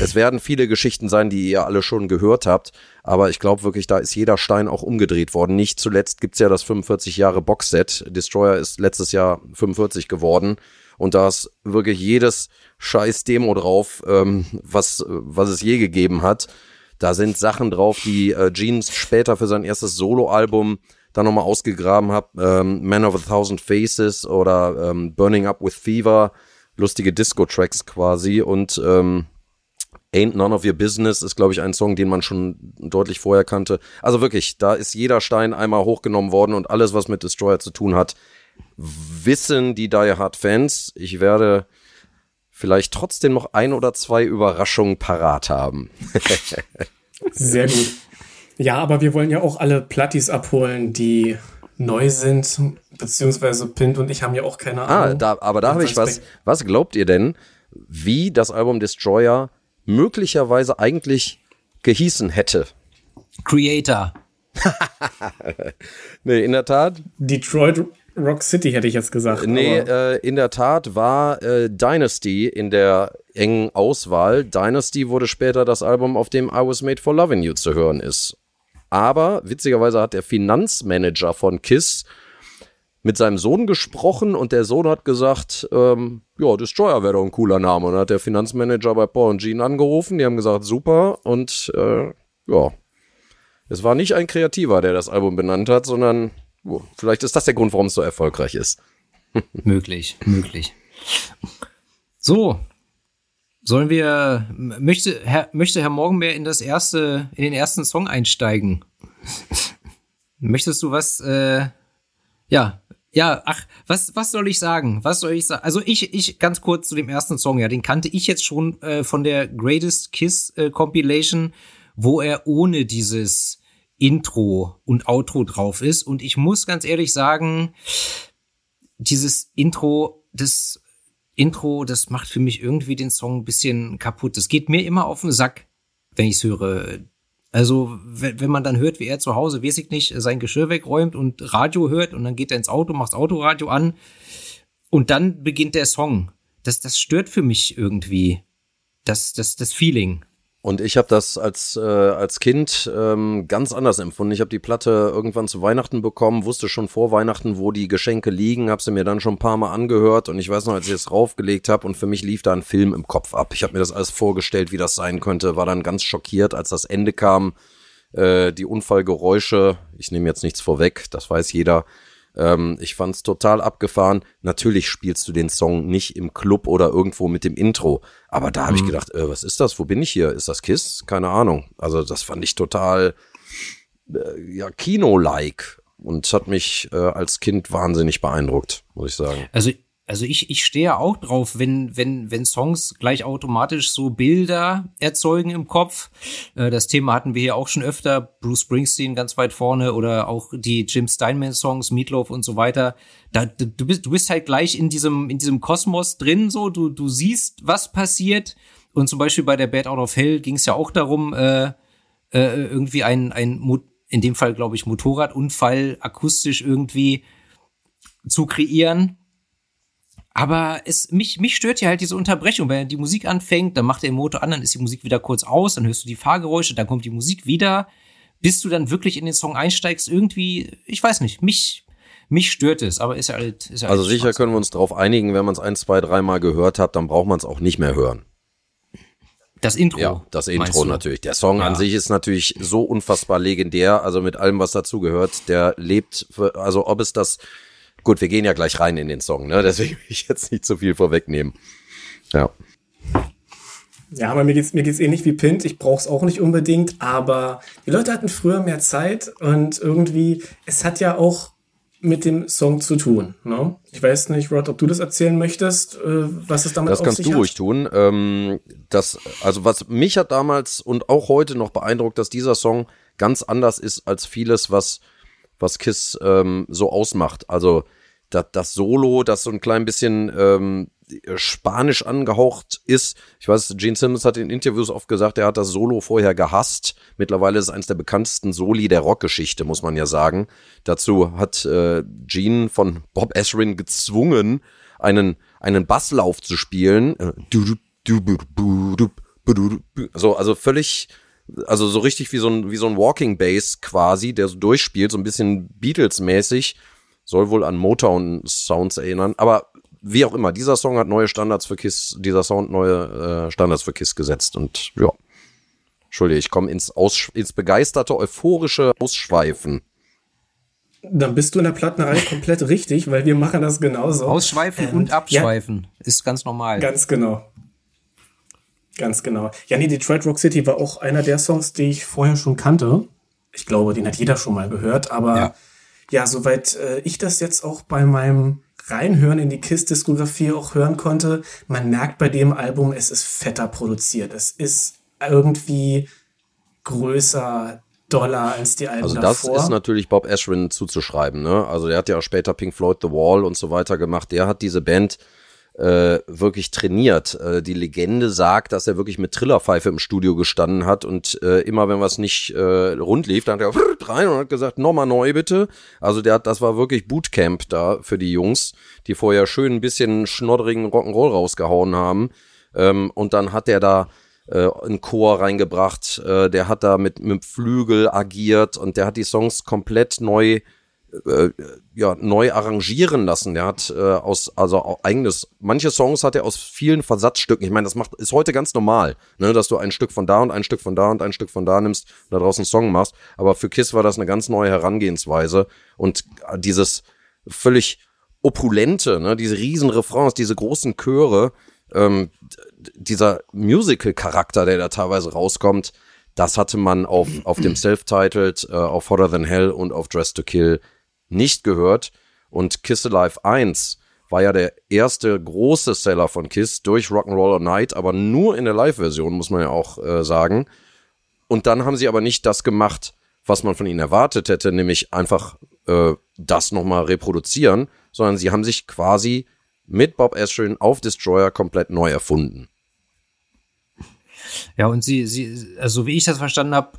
es werden viele Geschichten sein, die ihr alle schon gehört habt, aber ich glaube wirklich, da ist jeder Stein auch umgedreht worden. Nicht zuletzt gibt's ja das 45 Jahre Boxset. Destroyer ist letztes Jahr 45 geworden und da ist wirklich jedes scheiß Demo drauf, ähm, was, was es je gegeben hat. Da sind Sachen drauf, die äh, Jeans später für sein erstes Soloalbum dann nochmal ausgegraben hat. Ähm, Man of a Thousand Faces oder ähm, Burning Up with Fever, lustige Disco-Tracks quasi und ähm, Ain't None of Your Business ist, glaube ich, ein Song, den man schon deutlich vorher kannte. Also wirklich, da ist jeder Stein einmal hochgenommen worden und alles, was mit Destroyer zu tun hat, wissen die Die Hard Fans. Ich werde vielleicht trotzdem noch ein oder zwei Überraschungen parat haben. Sehr gut. Ja, aber wir wollen ja auch alle Plattis abholen, die neu sind, beziehungsweise Pint und ich haben ja auch keine ah, Ahnung. Ah, da, aber da habe ich was. Was glaubt ihr denn, wie das Album Destroyer möglicherweise eigentlich gehießen hätte? Creator. nee, in der Tat. Detroit Rock City hätte ich jetzt gesagt. Nee, äh, in der Tat war äh, Dynasty in der engen Auswahl. Dynasty wurde später das Album, auf dem I Was Made for Loving You zu hören ist. Aber witzigerweise hat der Finanzmanager von Kiss mit seinem Sohn gesprochen und der Sohn hat gesagt, ähm, ja, Destroyer wäre doch ein cooler Name. Und dann hat der Finanzmanager bei Paul und Gene angerufen, die haben gesagt, super. Und äh, ja, es war nicht ein Kreativer, der das Album benannt hat, sondern Vielleicht ist das der Grund, warum es so erfolgreich ist. möglich, möglich. So, sollen wir, möchte Herr, möchte Herr Morgenmeer in das erste, in den ersten Song einsteigen? Möchtest du was, äh, ja, ja, ach, was, was soll ich sagen? Was soll ich sagen? Also ich, ich, ganz kurz zu dem ersten Song, ja, den kannte ich jetzt schon äh, von der Greatest Kiss äh, Compilation, wo er ohne dieses, Intro und Outro drauf ist. Und ich muss ganz ehrlich sagen, dieses Intro, das Intro, das macht für mich irgendwie den Song ein bisschen kaputt. Das geht mir immer auf den Sack, wenn ich es höre. Also, wenn, man dann hört, wie er zu Hause, weiß ich nicht, sein Geschirr wegräumt und Radio hört und dann geht er ins Auto, macht das Autoradio an und dann beginnt der Song. Das, das stört für mich irgendwie. Das, das, das Feeling. Und ich habe das als, äh, als Kind ähm, ganz anders empfunden. Ich habe die Platte irgendwann zu Weihnachten bekommen, wusste schon vor Weihnachten, wo die Geschenke liegen, habe sie mir dann schon ein paar Mal angehört und ich weiß noch, als ich es raufgelegt habe und für mich lief da ein Film im Kopf ab. Ich habe mir das alles vorgestellt, wie das sein könnte, war dann ganz schockiert, als das Ende kam. Äh, die Unfallgeräusche, ich nehme jetzt nichts vorweg, das weiß jeder, ähm, ich fand's total abgefahren. Natürlich spielst du den Song nicht im Club oder irgendwo mit dem Intro, aber da habe mhm. ich gedacht, äh, was ist das? Wo bin ich hier? Ist das Kiss? Keine Ahnung. Also das fand ich total äh, ja Kino-like und hat mich äh, als Kind wahnsinnig beeindruckt, muss ich sagen. Also also ich, ich stehe auch drauf, wenn, wenn, wenn Songs gleich automatisch so Bilder erzeugen im Kopf. Äh, das Thema hatten wir hier auch schon öfter. Bruce Springsteen ganz weit vorne oder auch die Jim Steinman Songs, Meatloaf und so weiter. Da, du bist, du bist halt gleich in diesem, in diesem Kosmos drin, so. Du, du siehst, was passiert. Und zum Beispiel bei der Bad Out of Hell ging es ja auch darum, äh, äh, irgendwie ein, ein, in dem Fall glaube ich, Motorradunfall akustisch irgendwie zu kreieren aber es, mich, mich stört ja halt diese Unterbrechung. Wenn die Musik anfängt, dann macht der Motor an, dann ist die Musik wieder kurz aus, dann hörst du die Fahrgeräusche, dann kommt die Musik wieder. Bis du dann wirklich in den Song einsteigst, irgendwie, ich weiß nicht, mich, mich stört es, aber ist ja halt. Ist ja also sicher Spaß. können wir uns darauf einigen, wenn man es ein, zwei, dreimal gehört hat, dann braucht man es auch nicht mehr hören. Das Intro. Ja, das Intro natürlich. Der Song ja. an sich ist natürlich so unfassbar legendär, also mit allem, was dazugehört. Der lebt, für, also ob es das Gut, wir gehen ja gleich rein in den Song, ne? Deswegen will ich jetzt nicht zu viel vorwegnehmen. Ja. Ja, aber mir geht's mir geht's ähnlich wie Pint. Ich brauch's auch nicht unbedingt, aber die Leute hatten früher mehr Zeit und irgendwie es hat ja auch mit dem Song zu tun. Ne? Ich weiß nicht, Rod, ob du das erzählen möchtest, äh, was es damit das auf sich hat. Das kannst du ruhig tun. Ähm, das, also was mich hat damals und auch heute noch beeindruckt, dass dieser Song ganz anders ist als vieles, was was Kiss ähm, so ausmacht. Also das, das Solo, das so ein klein bisschen ähm, spanisch angehaucht ist. Ich weiß, Gene Simmons hat in Interviews oft gesagt, er hat das Solo vorher gehasst. Mittlerweile ist es eines der bekanntesten Soli der Rockgeschichte, muss man ja sagen. Dazu hat äh, Gene von Bob Ezrin gezwungen, einen, einen Basslauf zu spielen. So, also völlig also so richtig wie so ein, wie so ein Walking Bass quasi, der so durchspielt, so ein bisschen Beatles-mäßig. Soll wohl an Motown-Sounds erinnern. Aber wie auch immer, dieser Song hat neue Standards für Kiss, dieser Sound neue äh, Standards für Kiss gesetzt. Und ja, Entschuldige, ich komme ins, Aus, ins begeisterte, euphorische Ausschweifen. Dann bist du in der Plattenerei komplett richtig, weil wir machen das genauso. Ausschweifen ähm, und abschweifen ja, ist ganz normal. Ganz genau. Ganz genau. Ja, nee, Detroit Rock City war auch einer der Songs, die ich vorher schon kannte. Ich glaube, den hat jeder schon mal gehört, aber ja, ja soweit äh, ich das jetzt auch bei meinem Reinhören in die KISS-Diskografie auch hören konnte, man merkt bei dem Album, es ist fetter produziert. Es ist irgendwie größer, doller als die Alben Also das davor. ist natürlich Bob Ashwin zuzuschreiben. Ne? Also der hat ja auch später Pink Floyd The Wall und so weiter gemacht. Der hat diese Band äh, wirklich trainiert. Äh, die Legende sagt, dass er wirklich mit Trillerpfeife im Studio gestanden hat und äh, immer wenn was nicht äh, rund lief, dann hat er rein und hat gesagt, nochmal neu bitte. Also der hat, das war wirklich Bootcamp da für die Jungs, die vorher schön ein bisschen schnodderigen Rock'n'Roll rausgehauen haben. Ähm, und dann hat er da äh, einen Chor reingebracht, äh, der hat da mit, mit Flügel agiert und der hat die Songs komplett neu äh, ja, neu arrangieren lassen. Der hat äh, aus, also eigenes, manche Songs hat er aus vielen Versatzstücken. Ich meine, das macht, ist heute ganz normal, ne, dass du ein Stück von da und ein Stück von da und ein Stück von da nimmst und da draußen einen Song machst. Aber für Kiss war das eine ganz neue Herangehensweise und dieses völlig opulente, ne, diese riesen Refrains, diese großen Chöre, ähm, dieser Musical-Charakter, der da teilweise rauskommt, das hatte man auf, auf dem Self-Titled, äh, auf Hotter Than Hell und auf Dress to Kill nicht gehört. Und Kiss Alive 1 war ja der erste große Seller von Kiss durch Rock'n'Roll Night, aber nur in der Live-Version, muss man ja auch äh, sagen. Und dann haben sie aber nicht das gemacht, was man von ihnen erwartet hätte, nämlich einfach äh, das nochmal reproduzieren, sondern sie haben sich quasi mit Bob Ezrin auf Destroyer komplett neu erfunden. Ja, und sie, sie, also wie ich das verstanden habe,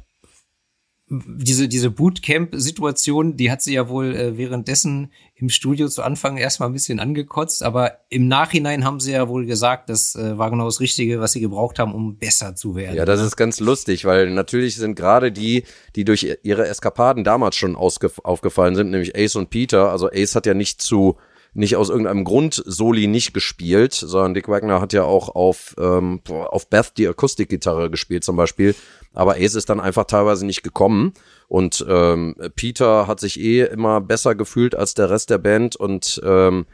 diese, diese Bootcamp-Situation, die hat sie ja wohl äh, währenddessen im Studio zu Anfang erstmal ein bisschen angekotzt, aber im Nachhinein haben sie ja wohl gesagt, das äh, war genau das Richtige, was sie gebraucht haben, um besser zu werden. Ja, das ist ganz lustig, weil natürlich sind gerade die, die durch ihre Eskapaden damals schon aufgefallen sind, nämlich Ace und Peter. Also Ace hat ja nicht zu nicht aus irgendeinem Grund Soli nicht gespielt, sondern Dick Wagner hat ja auch auf, ähm, auf Beth die Akustikgitarre gespielt zum Beispiel. Aber Ace ist dann einfach teilweise nicht gekommen. Und ähm, Peter hat sich eh immer besser gefühlt als der Rest der Band und ähm,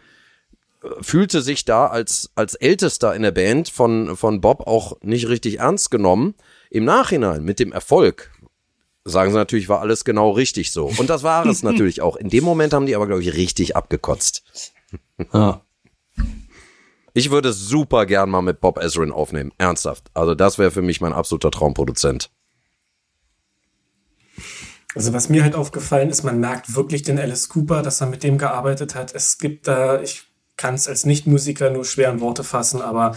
fühlte sich da als, als Ältester in der Band von, von Bob auch nicht richtig ernst genommen. Im Nachhinein mit dem Erfolg sagen sie natürlich, war alles genau richtig so. Und das war es natürlich auch. In dem Moment haben die aber, glaube ich, richtig abgekotzt. Ja. Ich würde super gern mal mit Bob Ezrin aufnehmen. Ernsthaft. Also das wäre für mich mein absoluter Traumproduzent. Also was mir halt aufgefallen ist, man merkt wirklich den Alice Cooper, dass er mit dem gearbeitet hat. Es gibt da, ich kann es als Nichtmusiker nur schwer in Worte fassen, aber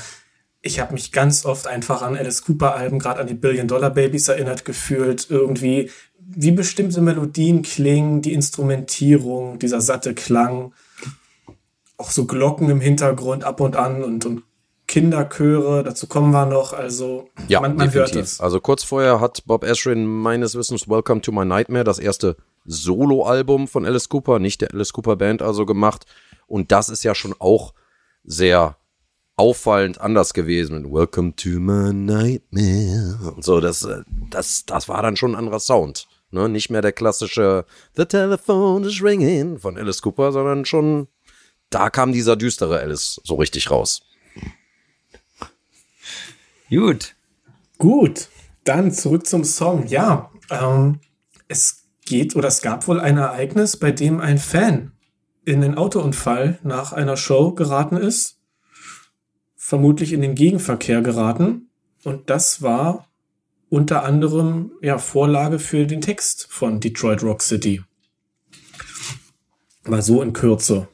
ich habe mich ganz oft einfach an Alice Cooper Alben, gerade an die Billion Dollar Babies erinnert gefühlt, irgendwie wie bestimmte Melodien klingen, die Instrumentierung, dieser satte Klang, auch so Glocken im Hintergrund ab und an und, und Kinderchöre, dazu kommen wir noch, also ja, man, man definitiv. hört es. Also kurz vorher hat Bob Ezrin meines Wissens Welcome to My Nightmare, das erste Solo-Album von Alice Cooper, nicht der Alice Cooper Band also gemacht und das ist ja schon auch sehr auffallend anders gewesen. Welcome to my nightmare. Und so, das, äh, das, das war dann schon ein anderer Sound. Ne? Nicht mehr der klassische The telephone is ringing von Alice Cooper, sondern schon, da kam dieser düstere Alice so richtig raus. Gut. Gut. Dann zurück zum Song. Ja, ähm, es geht oder es gab wohl ein Ereignis, bei dem ein Fan in den Autounfall nach einer Show geraten ist vermutlich in den Gegenverkehr geraten. Und das war unter anderem ja Vorlage für den Text von Detroit Rock City. Mal so in Kürze.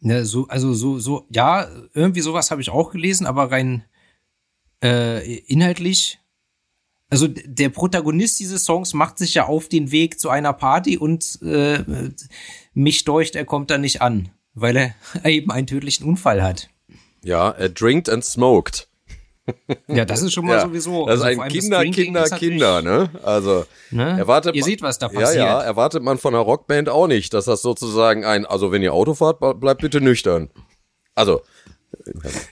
Ja, so, also so, so, ja, irgendwie sowas habe ich auch gelesen, aber rein äh, inhaltlich. Also der Protagonist dieses Songs macht sich ja auf den Weg zu einer Party und äh, mich deucht, er kommt da nicht an weil er eben einen tödlichen Unfall hat. Ja, er drinkt and smoked. Ja, das ist schon mal ja, sowieso. Das ist also ein Kinder, Kinder, Kinder, ne? Also, ne? erwartet Ihr seht, was da passiert. Ja, ja, erwartet man von einer Rockband auch nicht, dass das sozusagen ein, also wenn ihr Auto fahrt, bleibt bitte nüchtern. Also.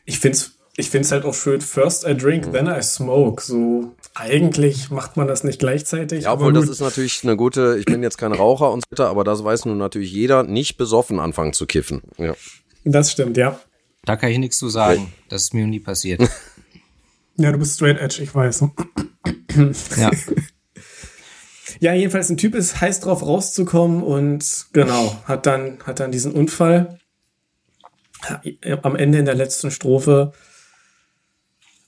Ich find's, ich find's halt auch schön, first I drink, mhm. then I smoke. So, eigentlich macht man das nicht gleichzeitig. Ja, obwohl das ist natürlich eine gute, ich bin jetzt kein Raucher und so weiter, aber das weiß nun natürlich jeder, nicht besoffen anfangen zu kiffen. Ja. Das stimmt, ja. Da kann ich nichts zu sagen. Das ist mir nie passiert. ja, du bist straight edge, ich weiß. ja. Ja, jedenfalls ein Typ ist heiß drauf rauszukommen und genau, hat dann, hat dann diesen Unfall. Am Ende in der letzten Strophe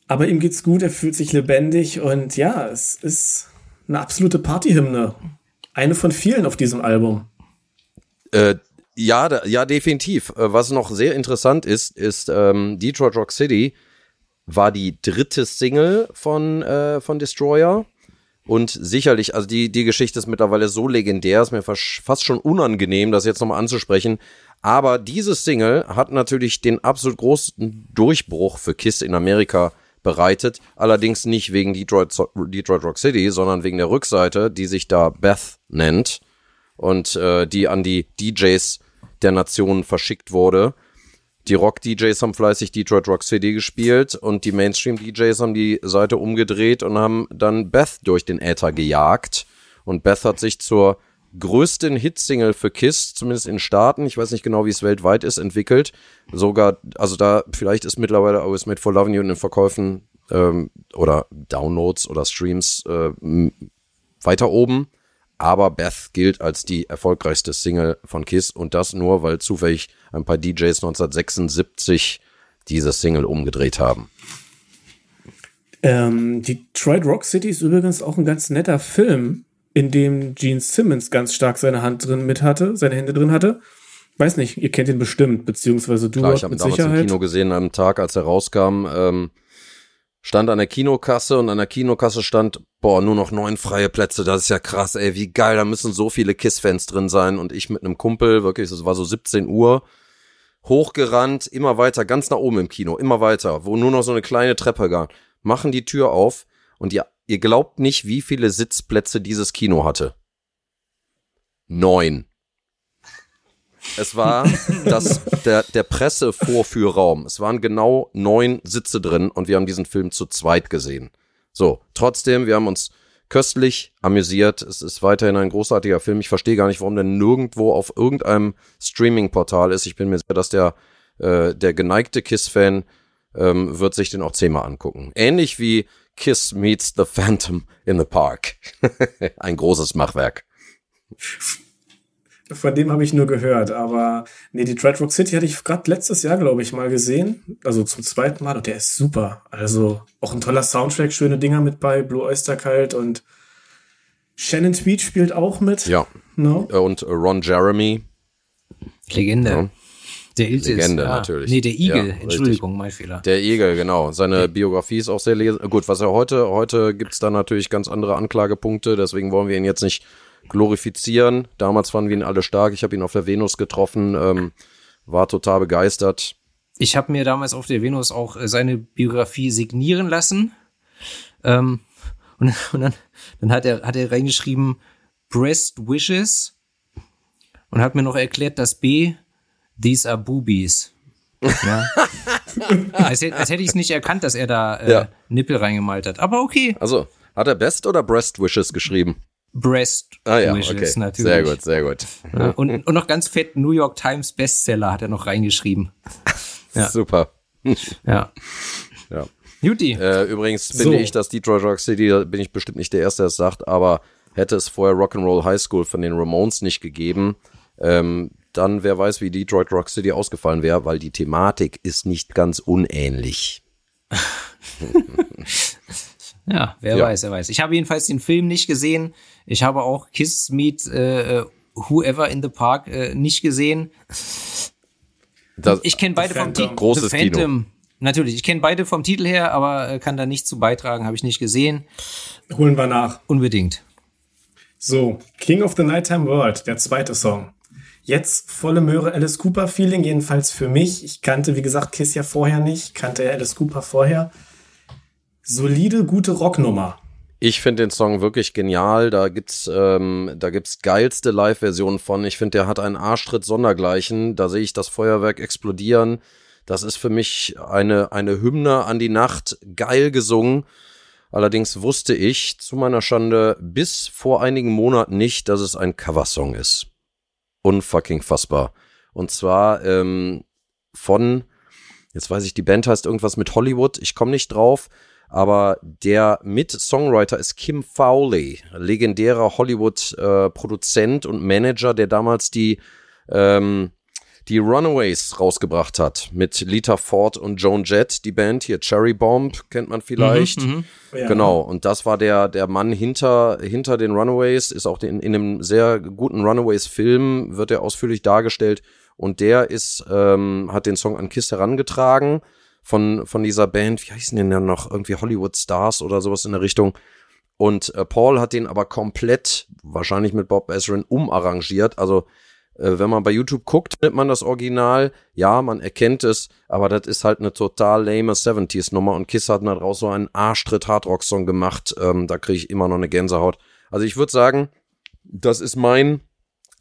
aber ihm geht's gut, er fühlt sich lebendig und ja, es ist eine absolute Partyhymne. Eine von vielen auf diesem Album. Äh, ja, da, ja, definitiv. Äh, was noch sehr interessant ist, ist ähm, Detroit Rock City war die dritte Single von, äh, von Destroyer. Und sicherlich, also die, die Geschichte ist mittlerweile so legendär, ist mir fast schon unangenehm, das jetzt nochmal anzusprechen. Aber diese Single hat natürlich den absolut großen Durchbruch für Kiss in Amerika bereitet. Allerdings nicht wegen Detroit, Detroit Rock City, sondern wegen der Rückseite, die sich da Beth nennt und äh, die an die DJs der Nation verschickt wurde. Die Rock-DJs haben fleißig Detroit Rock City gespielt und die Mainstream-DJs haben die Seite umgedreht und haben dann Beth durch den Äther gejagt. Und Beth hat sich zur größten Hitsingle für Kiss, zumindest in Staaten, ich weiß nicht genau, wie es weltweit ist, entwickelt. Sogar, also da, vielleicht ist mittlerweile Always Made for Loving You in den Verkäufen ähm, oder Downloads oder Streams äh, weiter oben. Aber Beth gilt als die erfolgreichste Single von Kiss und das nur, weil zufällig ein paar DJs 1976 diese Single umgedreht haben. Ähm, Detroit Rock City ist übrigens auch ein ganz netter Film in dem Gene Simmons ganz stark seine Hand drin mit hatte, seine Hände drin hatte. Weiß nicht, ihr kennt ihn bestimmt, beziehungsweise du Klar, ich habe ihn damals Sicherheit. im Kino gesehen am Tag, als er rauskam. Ähm, stand an der Kinokasse und an der Kinokasse stand, boah, nur noch neun freie Plätze, das ist ja krass, ey, wie geil, da müssen so viele KISS-Fans drin sein und ich mit einem Kumpel, wirklich, es war so 17 Uhr, hochgerannt, immer weiter, ganz nach oben im Kino, immer weiter, wo nur noch so eine kleine Treppe gab, machen die Tür auf und ihr, ihr glaubt nicht, wie viele Sitzplätze dieses Kino hatte. Neun. Es war das, der, der Pressevorführraum. Es waren genau neun Sitze drin und wir haben diesen Film zu zweit gesehen. So, trotzdem, wir haben uns köstlich amüsiert. Es ist weiterhin ein großartiger Film. Ich verstehe gar nicht, warum der nirgendwo auf irgendeinem Streaming-Portal ist. Ich bin mir sicher, dass der, äh, der geneigte Kiss-Fan ähm, wird sich den auch zehnmal angucken. Ähnlich wie Kiss meets the Phantom in the Park. ein großes Machwerk. Von dem habe ich nur gehört, aber nee, die Detroit Rock City hatte ich gerade letztes Jahr, glaube ich, mal gesehen. Also zum zweiten Mal und der ist super. Also auch ein toller Soundtrack, schöne Dinger mit bei, Blue Oyster Cult und Shannon Tweed spielt auch mit. Ja. No? Und Ron Jeremy. Legende. Ja. Der Iltis. Legende, ah, natürlich. Nee, der Igel. Ja, Entschuldigung, mein Fehler. Der Igel, genau. Seine okay. Biografie ist auch sehr lesen. Gut, was er heute, heute gibt's da natürlich ganz andere Anklagepunkte, deswegen wollen wir ihn jetzt nicht glorifizieren. Damals fanden wir ihn alle stark. Ich habe ihn auf der Venus getroffen, ähm, war total begeistert. Ich habe mir damals auf der Venus auch äh, seine Biografie signieren lassen. Ähm, und, und dann, dann hat er, hat er reingeschrieben, Breast Wishes und hat mir noch erklärt, dass B, these are boobies. Ja. als, als hätte ich es nicht erkannt, dass er da äh, ja. Nippel reingemalt hat. Aber okay. Also, hat er Best oder Breast Wishes geschrieben? Breast ah, ja, Wishes okay. natürlich. Sehr gut, sehr gut. Ja, und, und noch ganz fett New York Times Bestseller hat er noch reingeschrieben. Ja. Super. Ja. Ja. Juti. Äh, übrigens so. finde ich, dass Detroit Rock City, da bin ich bestimmt nicht der Erste, der es sagt, aber hätte es vorher Rock'n'Roll High School von den Ramones nicht gegeben, ähm, dann wer weiß, wie Detroit Rock City ausgefallen wäre, weil die Thematik ist nicht ganz unähnlich. Ja, wer ja. weiß, wer weiß. Ich habe jedenfalls den Film nicht gesehen. Ich habe auch Kiss Meet äh, Whoever in the Park äh, nicht gesehen. Das, ich kenne beide vom Titel. Großes The Phantom. Kino. Natürlich, ich kenne beide vom Titel her, aber äh, kann da nicht zu beitragen, habe ich nicht gesehen. Holen wir nach. Unbedingt. So, King of the Nighttime World, der zweite Song. Jetzt volle Möhre Alice Cooper Feeling, jedenfalls für mich. Ich kannte, wie gesagt, Kiss ja vorher nicht, kannte Alice Cooper vorher solide, gute Rocknummer. Ich finde den Song wirklich genial. Da gibt's, ähm, da gibt's geilste Live-Versionen von. Ich finde, der hat einen Arschtritt sondergleichen. Da sehe ich das Feuerwerk explodieren. Das ist für mich eine, eine Hymne an die Nacht. Geil gesungen. Allerdings wusste ich zu meiner Schande bis vor einigen Monaten nicht, dass es ein Coversong ist. Unfucking fassbar. Und zwar ähm, von, jetzt weiß ich, die Band heißt irgendwas mit Hollywood. Ich komme nicht drauf aber der Mit-Songwriter ist Kim Fowley, legendärer Hollywood-Produzent äh, und Manager, der damals die, ähm, die Runaways rausgebracht hat mit Lita Ford und Joan Jett, die Band hier, Cherry Bomb, kennt man vielleicht. Mhm, mh. ja. Genau, und das war der, der Mann hinter, hinter den Runaways, ist auch in, in einem sehr guten Runaways-Film, wird er ausführlich dargestellt. Und der ist, ähm, hat den Song an Kiss herangetragen von, von dieser Band, wie heißen denn ja noch, irgendwie Hollywood Stars oder sowas in der Richtung. Und äh, Paul hat den aber komplett, wahrscheinlich mit Bob Ezrin, umarrangiert. Also, äh, wenn man bei YouTube guckt, findet man das Original. Ja, man erkennt es, aber das ist halt eine total lame 70s-Nummer. Und Kiss hat daraus so einen Arschtritt-Hardrock-Song gemacht. Ähm, da kriege ich immer noch eine Gänsehaut. Also, ich würde sagen, das ist mein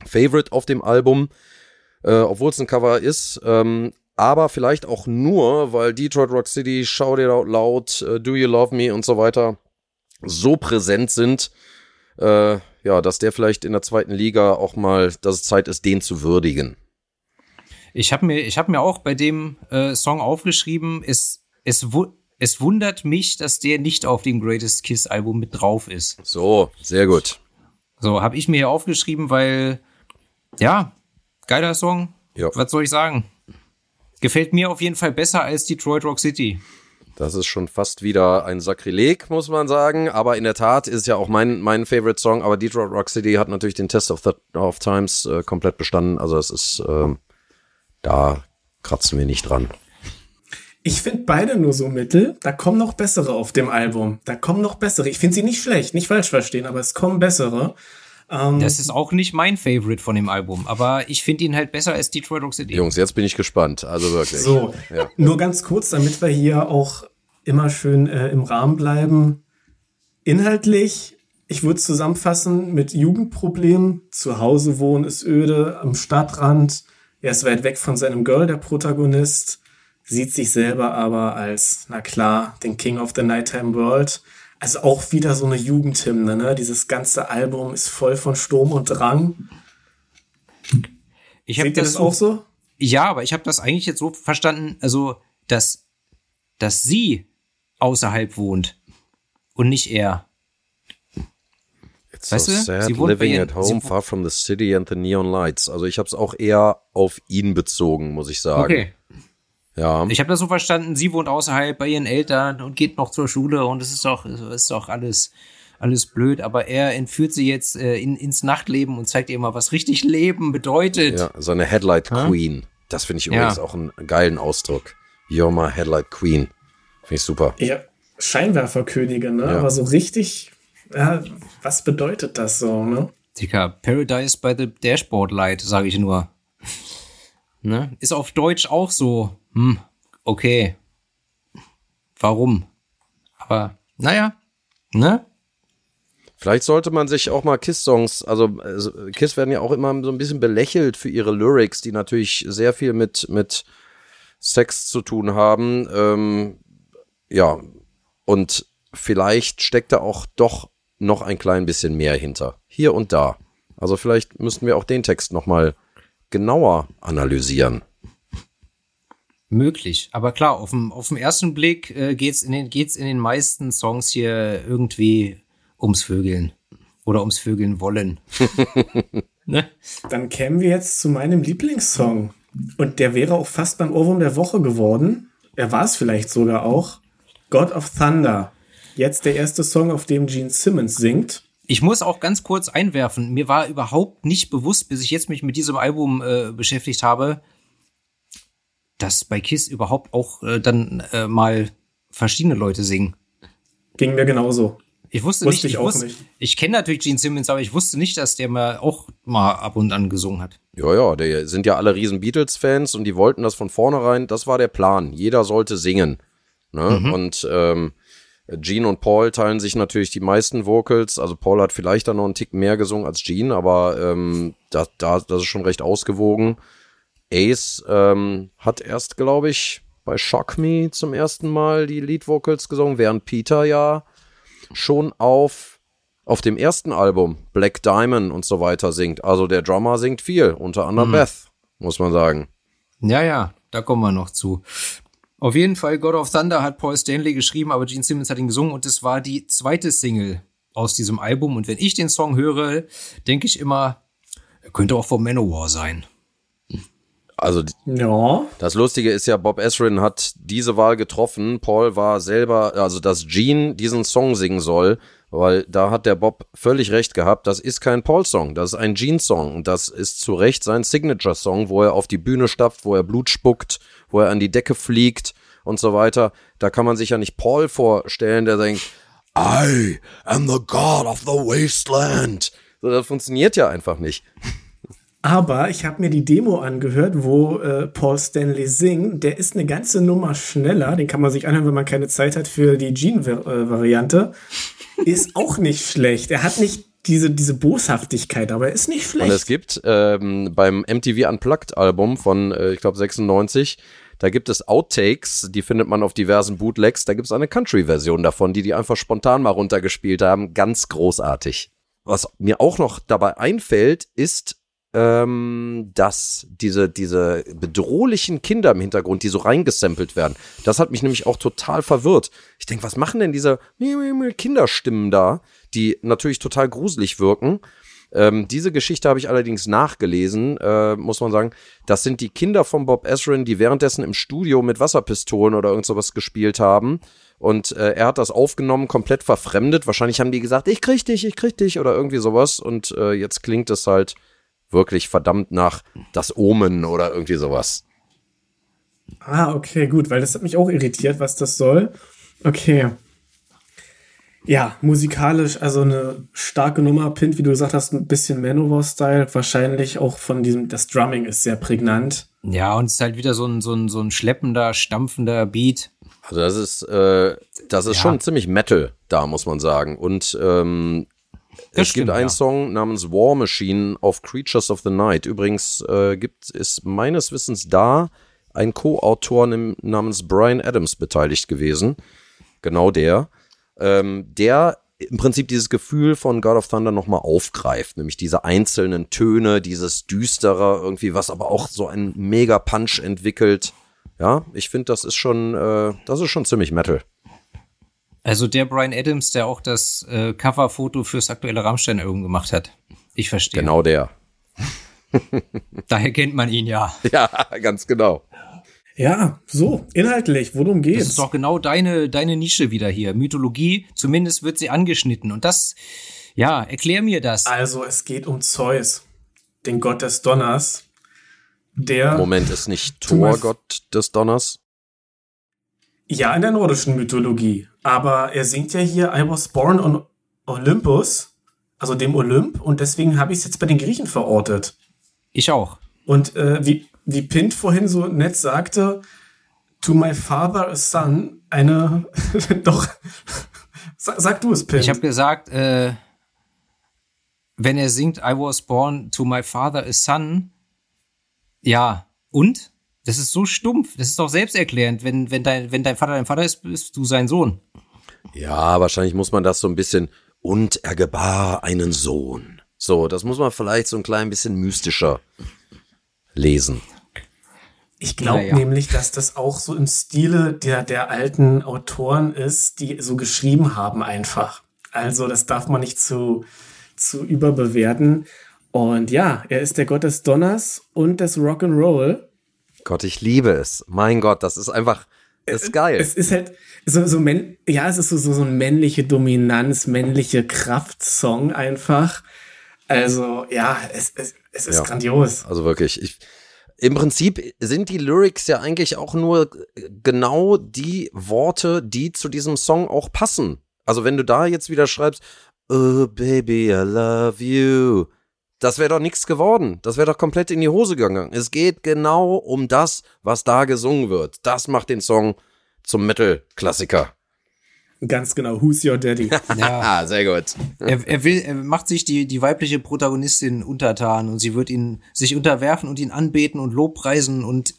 Favorite auf dem Album. Äh, obwohl es ein Cover ist. Ähm, aber vielleicht auch nur, weil Detroit Rock City, Shout It Out Loud, uh, Do You Love Me und so weiter so präsent sind, äh, ja, dass der vielleicht in der zweiten Liga auch mal, dass es Zeit ist, den zu würdigen. Ich habe mir, ich habe mir auch bei dem äh, Song aufgeschrieben, es, es, es wundert mich, dass der nicht auf dem Greatest Kiss Album mit drauf ist. So, sehr gut. So, habe ich mir hier aufgeschrieben, weil, ja, geiler Song. Ja. Was soll ich sagen? Gefällt mir auf jeden Fall besser als Detroit Rock City. Das ist schon fast wieder ein Sakrileg, muss man sagen. Aber in der Tat ist ja auch mein, mein Favorite Song. Aber Detroit Rock City hat natürlich den Test of, the, of Times äh, komplett bestanden. Also es ist, äh, da kratzen wir nicht dran. Ich finde beide nur so mittel. Da kommen noch bessere auf dem Album. Da kommen noch bessere. Ich finde sie nicht schlecht, nicht falsch verstehen, aber es kommen bessere. Ähm, das ist auch nicht mein Favorite von dem Album, aber ich finde ihn halt besser als Detroit Rock City. Jungs, jetzt bin ich gespannt. Also wirklich. So, ja. nur ganz kurz, damit wir hier auch immer schön äh, im Rahmen bleiben. Inhaltlich, ich würde zusammenfassen mit Jugendproblemen. Zu Hause wohnen ist öde, am Stadtrand. Er ist weit weg von seinem Girl, der Protagonist. Sieht sich selber aber als, na klar, den King of the Nighttime World. Also auch wieder so eine Jugendhymne, ne? Dieses ganze Album ist voll von Sturm und Drang. Ich Seht ihr das, das so, auch so? Ja, aber ich habe das eigentlich jetzt so verstanden, also dass dass sie außerhalb wohnt und nicht er. It's weißt so sad sie living at home far from the city and the neon lights. Also ich habe es auch eher auf ihn bezogen, muss ich sagen. Okay. Ja. Ich habe das so verstanden, sie wohnt außerhalb bei ihren Eltern und geht noch zur Schule und es ist doch, ist doch alles, alles blöd, aber er entführt sie jetzt äh, in, ins Nachtleben und zeigt ihr mal, was richtig Leben bedeutet. Ja, so eine Headlight Queen. Das finde ich übrigens ja. auch einen geilen Ausdruck. You're my Headlight Queen. Finde ich super. Ja, Scheinwerferkönigin, ne? Ja. Aber so richtig, ja, was bedeutet das so, ne? Dicker, Paradise by the Dashboard Light, sage ich nur. ne? Ist auf Deutsch auch so, hm, okay. Warum? Aber, naja, ne? Vielleicht sollte man sich auch mal Kiss-Songs, also Kiss werden ja auch immer so ein bisschen belächelt für ihre Lyrics, die natürlich sehr viel mit, mit Sex zu tun haben. Ähm, ja, und vielleicht steckt da auch doch noch ein klein bisschen mehr hinter. Hier und da. Also vielleicht müssten wir auch den Text nochmal genauer analysieren. Möglich, aber klar, auf dem, auf dem ersten Blick äh, geht's in den geht's in den meisten Songs hier irgendwie ums Vögeln oder ums Vögeln wollen. ne? Dann kämen wir jetzt zu meinem Lieblingssong und der wäre auch fast beim Ohrwurm der Woche geworden. Er war es vielleicht sogar auch. God of Thunder. Jetzt der erste Song, auf dem Gene Simmons singt. Ich muss auch ganz kurz einwerfen, mir war überhaupt nicht bewusst, bis ich jetzt mich mit diesem Album äh, beschäftigt habe, dass bei Kiss überhaupt auch äh, dann äh, mal verschiedene Leute singen. Ging mir genauso. Ich wusste, wusste nicht, ich, ich wusste, nicht. Ich kenne natürlich Gene Simmons, aber ich wusste nicht, dass der mal auch mal ab und an gesungen hat. Ja, ja, die sind ja alle riesen Beatles-Fans und die wollten das von vornherein, das war der Plan. Jeder sollte singen. Ne? Mhm. Und ähm, Gene und Paul teilen sich natürlich die meisten Vocals. Also Paul hat vielleicht dann noch einen Tick mehr gesungen als Gene, aber ähm, da, da, das ist schon recht ausgewogen. Ace ähm, hat erst, glaube ich, bei Shock Me zum ersten Mal die Lead Vocals gesungen, während Peter ja schon auf, auf dem ersten Album Black Diamond und so weiter singt. Also der Drummer singt viel, unter anderem mhm. Beth, muss man sagen. Ja, ja, da kommen wir noch zu. Auf jeden Fall, God of Thunder hat Paul Stanley geschrieben, aber Gene Simmons hat ihn gesungen und es war die zweite Single aus diesem Album. Und wenn ich den Song höre, denke ich immer, er könnte auch von Manowar sein. Also ja. das Lustige ist ja, Bob Ezrin hat diese Wahl getroffen. Paul war selber, also dass Gene diesen Song singen soll, weil da hat der Bob völlig recht gehabt. Das ist kein Paul-Song, das ist ein Gene-Song und das ist zu Recht sein Signature-Song, wo er auf die Bühne stapft, wo er Blut spuckt, wo er an die Decke fliegt und so weiter. Da kann man sich ja nicht Paul vorstellen, der denkt, I am the God of the Wasteland. So, das funktioniert ja einfach nicht. Aber ich habe mir die Demo angehört, wo äh, Paul Stanley singt. Der ist eine ganze Nummer schneller. Den kann man sich anhören, wenn man keine Zeit hat für die Gene-Variante. ist auch nicht schlecht. Er hat nicht diese, diese Boshaftigkeit, aber er ist nicht schlecht. Und es gibt ähm, beim MTV Unplugged-Album von, äh, ich glaube, 96, da gibt es Outtakes, die findet man auf diversen Bootlegs. Da gibt es eine Country-Version davon, die die einfach spontan mal runtergespielt haben. Ganz großartig. Was mir auch noch dabei einfällt, ist ähm, dass diese, diese bedrohlichen Kinder im Hintergrund, die so reingesampelt werden, das hat mich nämlich auch total verwirrt. Ich denke, was machen denn diese Kinderstimmen da, die natürlich total gruselig wirken? Ähm, diese Geschichte habe ich allerdings nachgelesen, äh, muss man sagen. Das sind die Kinder von Bob Ezrin, die währenddessen im Studio mit Wasserpistolen oder irgend sowas gespielt haben. Und äh, er hat das aufgenommen, komplett verfremdet. Wahrscheinlich haben die gesagt, ich krieg dich, ich krieg dich oder irgendwie sowas. Und äh, jetzt klingt es halt wirklich verdammt nach das Omen oder irgendwie sowas. Ah, okay, gut, weil das hat mich auch irritiert, was das soll. Okay. Ja, musikalisch, also eine starke Nummer, Pint, wie du gesagt hast, ein bisschen Manowar-Style, wahrscheinlich auch von diesem, das Drumming ist sehr prägnant. Ja, und es ist halt wieder so ein, so ein, so ein schleppender, stampfender Beat. Also das ist, äh, das ist Ja. schon ziemlich Metal da, muss man sagen. Und ähm, es stimmt, gibt einen ja. Song namens War Machine auf Creatures of the Night. Übrigens äh, gibt ist meines Wissens da ein Co-Autor namens Brian Adams beteiligt gewesen. Genau der. Ähm, der im Prinzip dieses Gefühl von God of Thunder nochmal aufgreift, nämlich diese einzelnen Töne, dieses Düstere irgendwie, was aber auch so einen mega Punch entwickelt. Ja, ich finde, das ist schon, äh, das ist schon ziemlich Metal. Also der Brian Adams, der auch das äh, Coverfoto fürs aktuelle Rammstein-Album gemacht hat. Ich verstehe. Genau der. Daher kennt man ihn ja. Ja, ganz genau. Ja, so, inhaltlich, worum Das geht's? ist doch genau deine, deine Nische wieder hier. Mythologie, zumindest wird sie angeschnitten. Und das, ja, erklär mir das. Also, es geht um Zeus, den Gott des Donners, der Moment, ist nicht Thor Gott des Donners? Ja, in der nordischen Mythologie. Aber er singt ja hier I was born on Olympus, also dem Olymp, und deswegen habe ich es jetzt bei den Griechen verortet. Ich auch. Und äh, wie, wie Pint vorhin so nett sagte, to my father a son, eine, doch, sag, sag du es, Pint. Ich habe gesagt, äh, wenn er singt I was born to my father a son, ja, und? Das ist so stumpf. Das ist doch selbsterklärend. Wenn, wenn, dein, wenn dein Vater dein Vater ist, bist du sein Sohn. Ja, wahrscheinlich muss man das so ein bisschen. Und er gebar einen Sohn. So, das muss man vielleicht so ein klein bisschen mystischer lesen. Ich glaube Naja. nämlich, dass das auch so im Stile der, der alten Autoren ist, die so geschrieben haben einfach. Also das darf man nicht zu, zu überbewerten. Und ja, er ist der Gott des Donners und des Rock'n'Roll. Gott, ich liebe es. Mein Gott, das ist einfach, das ist geil. Es ist halt so, so männ ja, es ist so, so, so ein männliche Dominanz, männliche Kraftsong einfach. Also, ja, es, es, es ist Ja. grandios. Also wirklich, ich, im Prinzip sind die Lyrics ja eigentlich auch nur genau die Worte, die zu diesem Song auch passen. Also wenn du da jetzt wieder schreibst, Oh baby, I love you, das wäre doch nichts geworden. Das wäre doch komplett in die Hose gegangen. Es geht genau um das, was da gesungen wird. Das macht den Song zum Metal-Klassiker. Ganz genau. Who's your daddy? Ja. Ah, sehr gut. Er, er will, er macht sich die, die weibliche Protagonistin untertan und sie wird ihn sich unterwerfen und ihn anbeten und lobpreisen und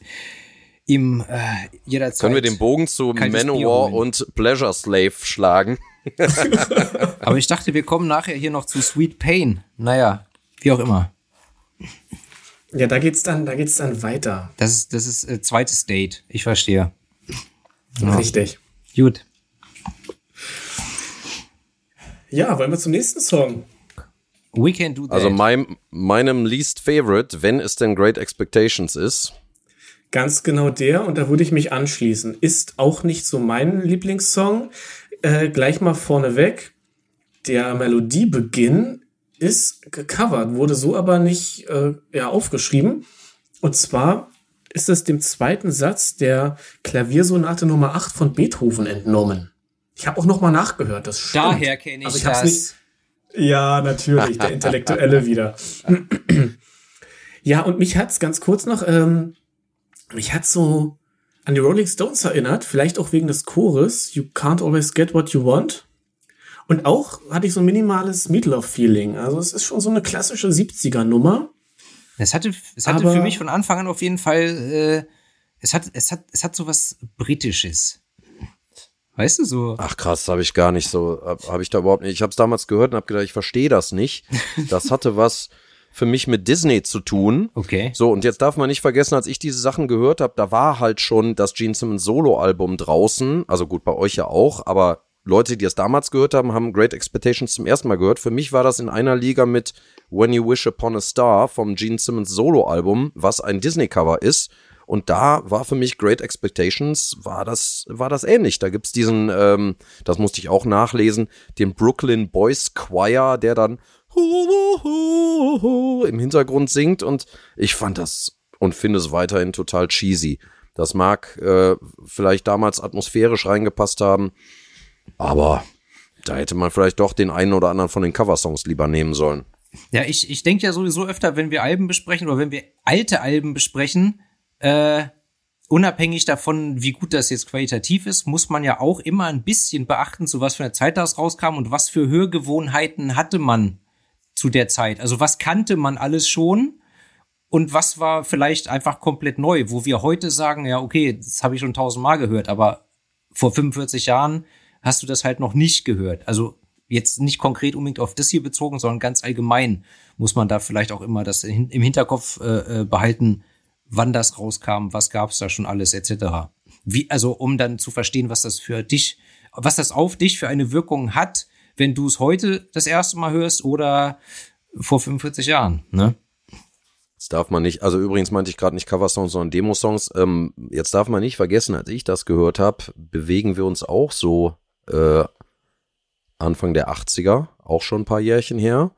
ihm äh, jederzeit. Können wir den Bogen zu Manowar und Pleasure Slave schlagen? Aber ich dachte, wir kommen nachher hier noch zu Sweet Pain. Naja, wie auch immer. ja, da geht's dann, da geht's dann weiter. Das ist, das ist äh, zweites Date. Ich verstehe. Richtig. Gut. Ja, wollen wir zum nächsten Song? We can do that. Also mein, meinem least favorite, wenn es denn Great Expectations ist. Ganz genau der, und da würde ich mich anschließen. Ist auch nicht so mein Lieblingssong. Äh, gleich mal vorneweg. Der Melodiebeginn ist gecovert, wurde so aber nicht äh, ja, aufgeschrieben. Und zwar ist es dem zweiten Satz der Klaviersonate Nummer 8 von Beethoven entnommen. Ich habe auch noch mal nachgehört, das stimmt. Daher kenne ich, Also ich das. nicht- Ja, natürlich, der Intellektuelle wieder. Ja, und mich hat's ganz kurz noch, ähm, mich hat so an die Rolling Stones erinnert, vielleicht auch wegen des Chores, You can't always get what you want. Und auch hatte ich so ein minimales Meatloaf-Feeling. Also es ist schon so eine klassische 70er-Nummer. Es hatte, es hatte Aber- für mich von Anfang an auf jeden Fall, äh, es hat, es hat, es hat so was Britisches. Weißt du so? Ach krass, habe ich gar nicht so, habe hab ich da überhaupt nicht. Ich habe es damals gehört und habe gedacht, ich verstehe das nicht. Das hatte was für mich mit Disney zu tun. Okay. So, und jetzt darf man nicht vergessen, als ich diese Sachen gehört habe, da war halt schon das Gene Simmons Solo-Album draußen. Also gut, bei euch ja auch, aber Leute, die es damals gehört haben, haben Great Expectations zum ersten Mal gehört. Für mich war das in einer Liga mit When You Wish Upon a Star vom Gene Simmons Solo-Album, was ein Disney-Cover ist. Und da war für mich Great Expectations, war das, war das ähnlich. Da gibt's diesen, ähm, das musste ich auch nachlesen, den Brooklyn Boys Choir, der dann im Hintergrund singt und ich fand das und finde es weiterhin total cheesy. Das mag äh, vielleicht damals atmosphärisch reingepasst haben, aber da hätte man vielleicht doch den einen oder anderen von den Coversongs lieber nehmen sollen. Ja, ich, ich denke ja sowieso öfter, wenn wir Alben besprechen oder wenn wir alte Alben besprechen, äh, unabhängig davon, wie gut das jetzt qualitativ ist, muss man ja auch immer ein bisschen beachten, zu was für einer Zeit das rauskam und was für Hörgewohnheiten hatte man zu der Zeit. Also was kannte man alles schon und was war vielleicht einfach komplett neu, wo wir heute sagen, ja, okay, das habe ich schon tausendmal gehört, aber vor 45 Jahren hast du das halt noch nicht gehört. Also jetzt nicht konkret unbedingt auf das hier bezogen, sondern ganz allgemein muss man da vielleicht auch immer das im Hinterkopf äh, äh, behalten, wann das rauskam, was gab's da schon alles etc. Wie also um dann zu verstehen, was das für dich, was das auf dich für eine Wirkung hat, wenn du es heute das erste Mal hörst oder vor 45 Jahren, ne? Das darf man nicht, also übrigens meinte ich gerade nicht Coversongs, sondern Demosongs. Ähm, jetzt darf man nicht vergessen, als ich das gehört habe, bewegen wir uns auch so äh, Anfang der 80er, auch schon ein paar Jährchen her.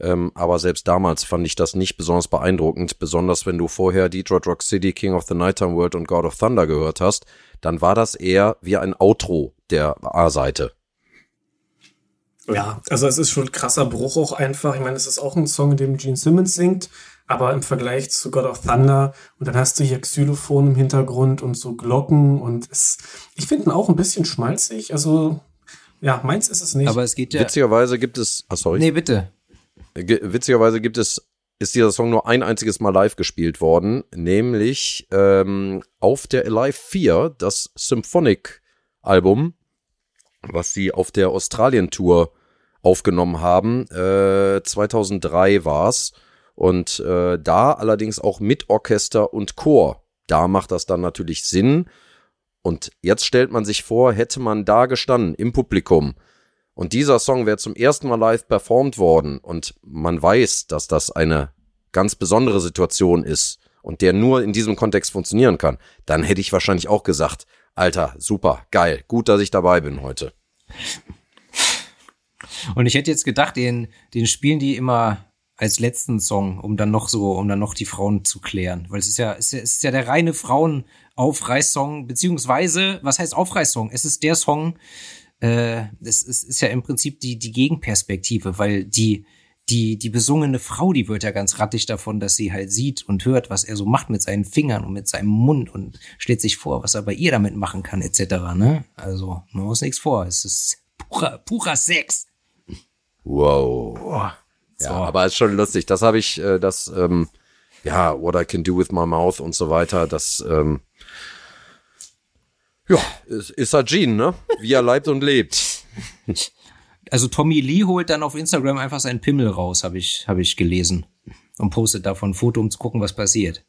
Ähm, aber selbst damals fand ich das nicht besonders beeindruckend, besonders wenn du vorher Detroit Rock City, King of the Nighttime World und God of Thunder gehört hast, dann war das eher wie ein Outro der A-Seite. Ja, also es ist schon ein krasser Bruch auch einfach. Ich meine, es ist auch ein Song, in dem Gene Simmons singt, aber im Vergleich zu God of Thunder und dann hast du hier Xylophon im Hintergrund und so Glocken und es, ich finde ihn auch ein bisschen schmalzig. Also ja, meins ist es nicht. Aber es geht ja. Witzigerweise gibt es, ah, sorry. Nee, bitte. Witzigerweise gibt es, ist dieser Song nur ein einziges Mal live gespielt worden, nämlich ähm, auf der Alive 4, das Symphonic-Album, was sie auf der Australien-Tour aufgenommen haben. Äh, 2003 war's und äh, da allerdings auch mit Orchester und Chor. Da macht das dann natürlich Sinn. Und jetzt stellt man sich vor, hätte man da gestanden im Publikum und dieser Song wäre zum ersten Mal live performt worden und man weiß, dass das eine ganz besondere Situation ist und der nur in diesem Kontext funktionieren kann, dann hätte ich wahrscheinlich auch gesagt, Alter, super, geil, gut, dass ich dabei bin heute. Und ich hätte jetzt gedacht, den, den spielen die immer als letzten Song, um dann noch so, um dann noch die Frauen zu klären. Weil es ist ja, es ist ja, es ist ja der reine Frauenaufreißsong, beziehungsweise, was heißt Aufreißsong? Es ist der Song, äh, es, es ist ja im Prinzip die, die Gegenperspektive, weil die, die, die besungene Frau, die wird ja ganz rattig davon, dass sie halt sieht und hört, was er so macht mit seinen Fingern und mit seinem Mund und stellt sich vor, was er bei ihr damit machen kann, etc. Ne? Also, man muss nichts vor. Es ist purer, purer Sex. Wow. Wow. Ja, aber ist schon lustig. Das habe ich, äh, das, ähm, ja, What I Can Do With My Mouth und so weiter, das, ähm, ja, ist, ist halt Gene, ne? Wie er leibt und lebt. Also Tommy Lee holt dann auf Instagram einfach seinen Pimmel raus, habe ich, hab ich gelesen. Und postet davon ein Foto, um zu gucken, was passiert.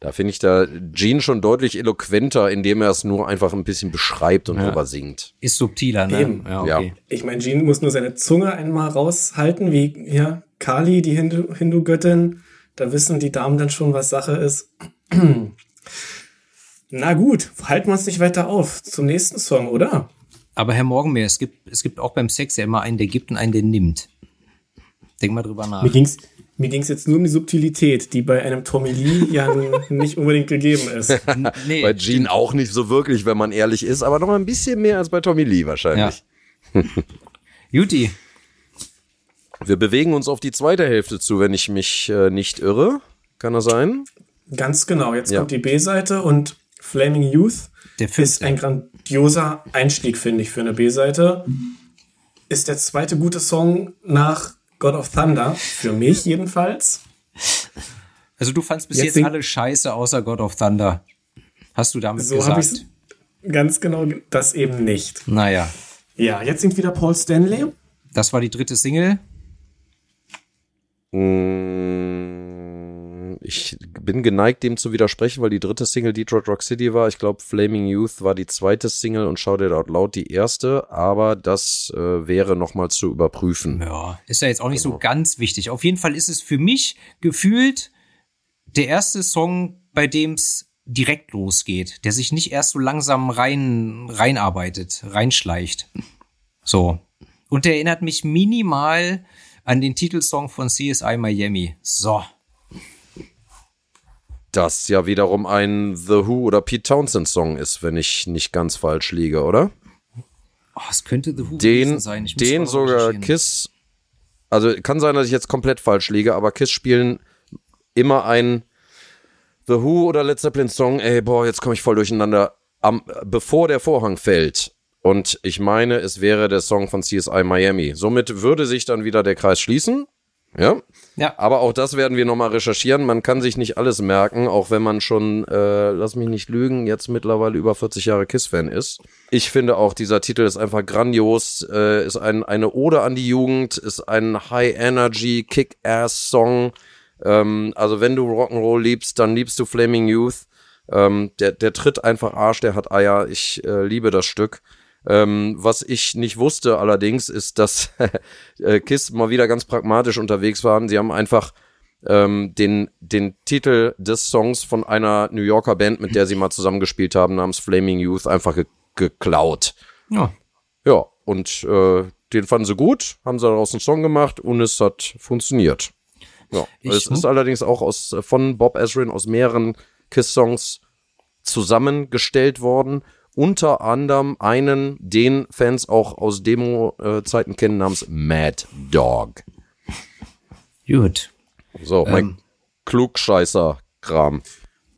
Da finde ich da Gene schon deutlich eloquenter, indem er es nur einfach ein bisschen beschreibt und ja. drüber singt. Ist subtiler, ne? Eben. Ja, okay. ja. Ich meine, Gene muss nur seine Zunge einmal raushalten, wie ja, Kali, die Hindu-Göttin. Hindu da wissen die Damen dann schon, was Sache ist. Na gut, halten wir uns nicht weiter auf. Zum nächsten Song, oder? Aber Herr Morgenmeer, es gibt, es gibt auch beim Sex ja immer einen, der gibt und einen, der nimmt. Denk mal drüber nach. Mir ging's, mir ging's jetzt nur um die Subtilität, die bei einem Tommy Lee ja nicht unbedingt gegeben ist. nee, bei Gene auch nicht so wirklich, wenn man ehrlich ist, aber noch ein bisschen mehr als bei Tommy Lee wahrscheinlich. Ja. Juti. Wir bewegen uns auf die zweite Hälfte zu, wenn ich mich äh, nicht irre. Kann das sein? Ganz genau. Jetzt ja. kommt die B-Seite und Flaming Youth ist ein grandioser Einstieg, finde ich, für eine B-Seite. Ist der zweite gute Song nach God of Thunder, für mich jedenfalls. Also du fandst bis jetzt, jetzt alle scheiße außer God of Thunder. Hast du damit so gesagt? Ganz genau das eben nicht. Naja. Ja, jetzt singt wieder Paul Stanley. Das war die dritte Single. Mmh ich bin geneigt, dem zu widersprechen, weil die dritte Single Detroit Rock City war. Ich glaube, Flaming Youth war die zweite Single und Shout It Out Loud die erste, aber das äh, wäre nochmal zu überprüfen. Ja, ist ja jetzt auch nicht genau. so ganz wichtig. Auf jeden Fall ist es für mich gefühlt der erste Song, bei dem es direkt losgeht, der sich nicht erst so langsam rein reinarbeitet, reinschleicht. So. Und der erinnert mich minimal an den Titelsong von CSI Miami. So. Das ja wiederum ein The Who oder Pete Townsend Song ist, wenn ich nicht ganz falsch liege, oder? Oh, es könnte The Who Den, sein. Ich den sogar. Kiss, also kann sein, dass ich jetzt komplett falsch liege, aber Kiss spielen immer ein The Who oder Led Zeppelin Song, ey, boah, jetzt komme ich voll durcheinander, am, bevor der Vorhang fällt. Und ich meine, es wäre der Song von CSI Miami. Somit würde sich dann wieder der Kreis schließen. Ja. Ja. Aber auch das werden wir nochmal recherchieren. Man kann sich nicht alles merken, auch wenn man schon, äh, lass mich nicht lügen, jetzt mittlerweile über 40 Jahre Kiss-Fan ist. Ich finde auch, dieser Titel ist einfach grandios, äh, ist ein, eine Ode an die Jugend, ist ein High-Energy, Kick-Ass-Song. Ähm, also wenn du Rock'n'Roll liebst, dann liebst du Flaming Youth. Ähm, der, der tritt einfach Arsch, der hat Eier. Ich äh, liebe das Stück. Ähm, was ich nicht wusste allerdings, ist, dass äh, Kiss mal wieder ganz pragmatisch unterwegs waren. Sie haben einfach ähm, den, den Titel des Songs von einer New Yorker Band, mit der sie mal zusammengespielt haben, namens Flaming Youth, einfach ge geklaut. Ja. Ja, und äh, den fanden sie gut, haben sie daraus einen Song gemacht und es hat funktioniert. Ja, Ich es ist allerdings auch aus, äh, von Bob Ezrin aus mehreren Kiss-Songs zusammengestellt worden. Unter anderem einen, den Fans auch aus Demo-Zeiten kennen, namens Mad Dog. Gut. So, mein Klugscheißer-Kram.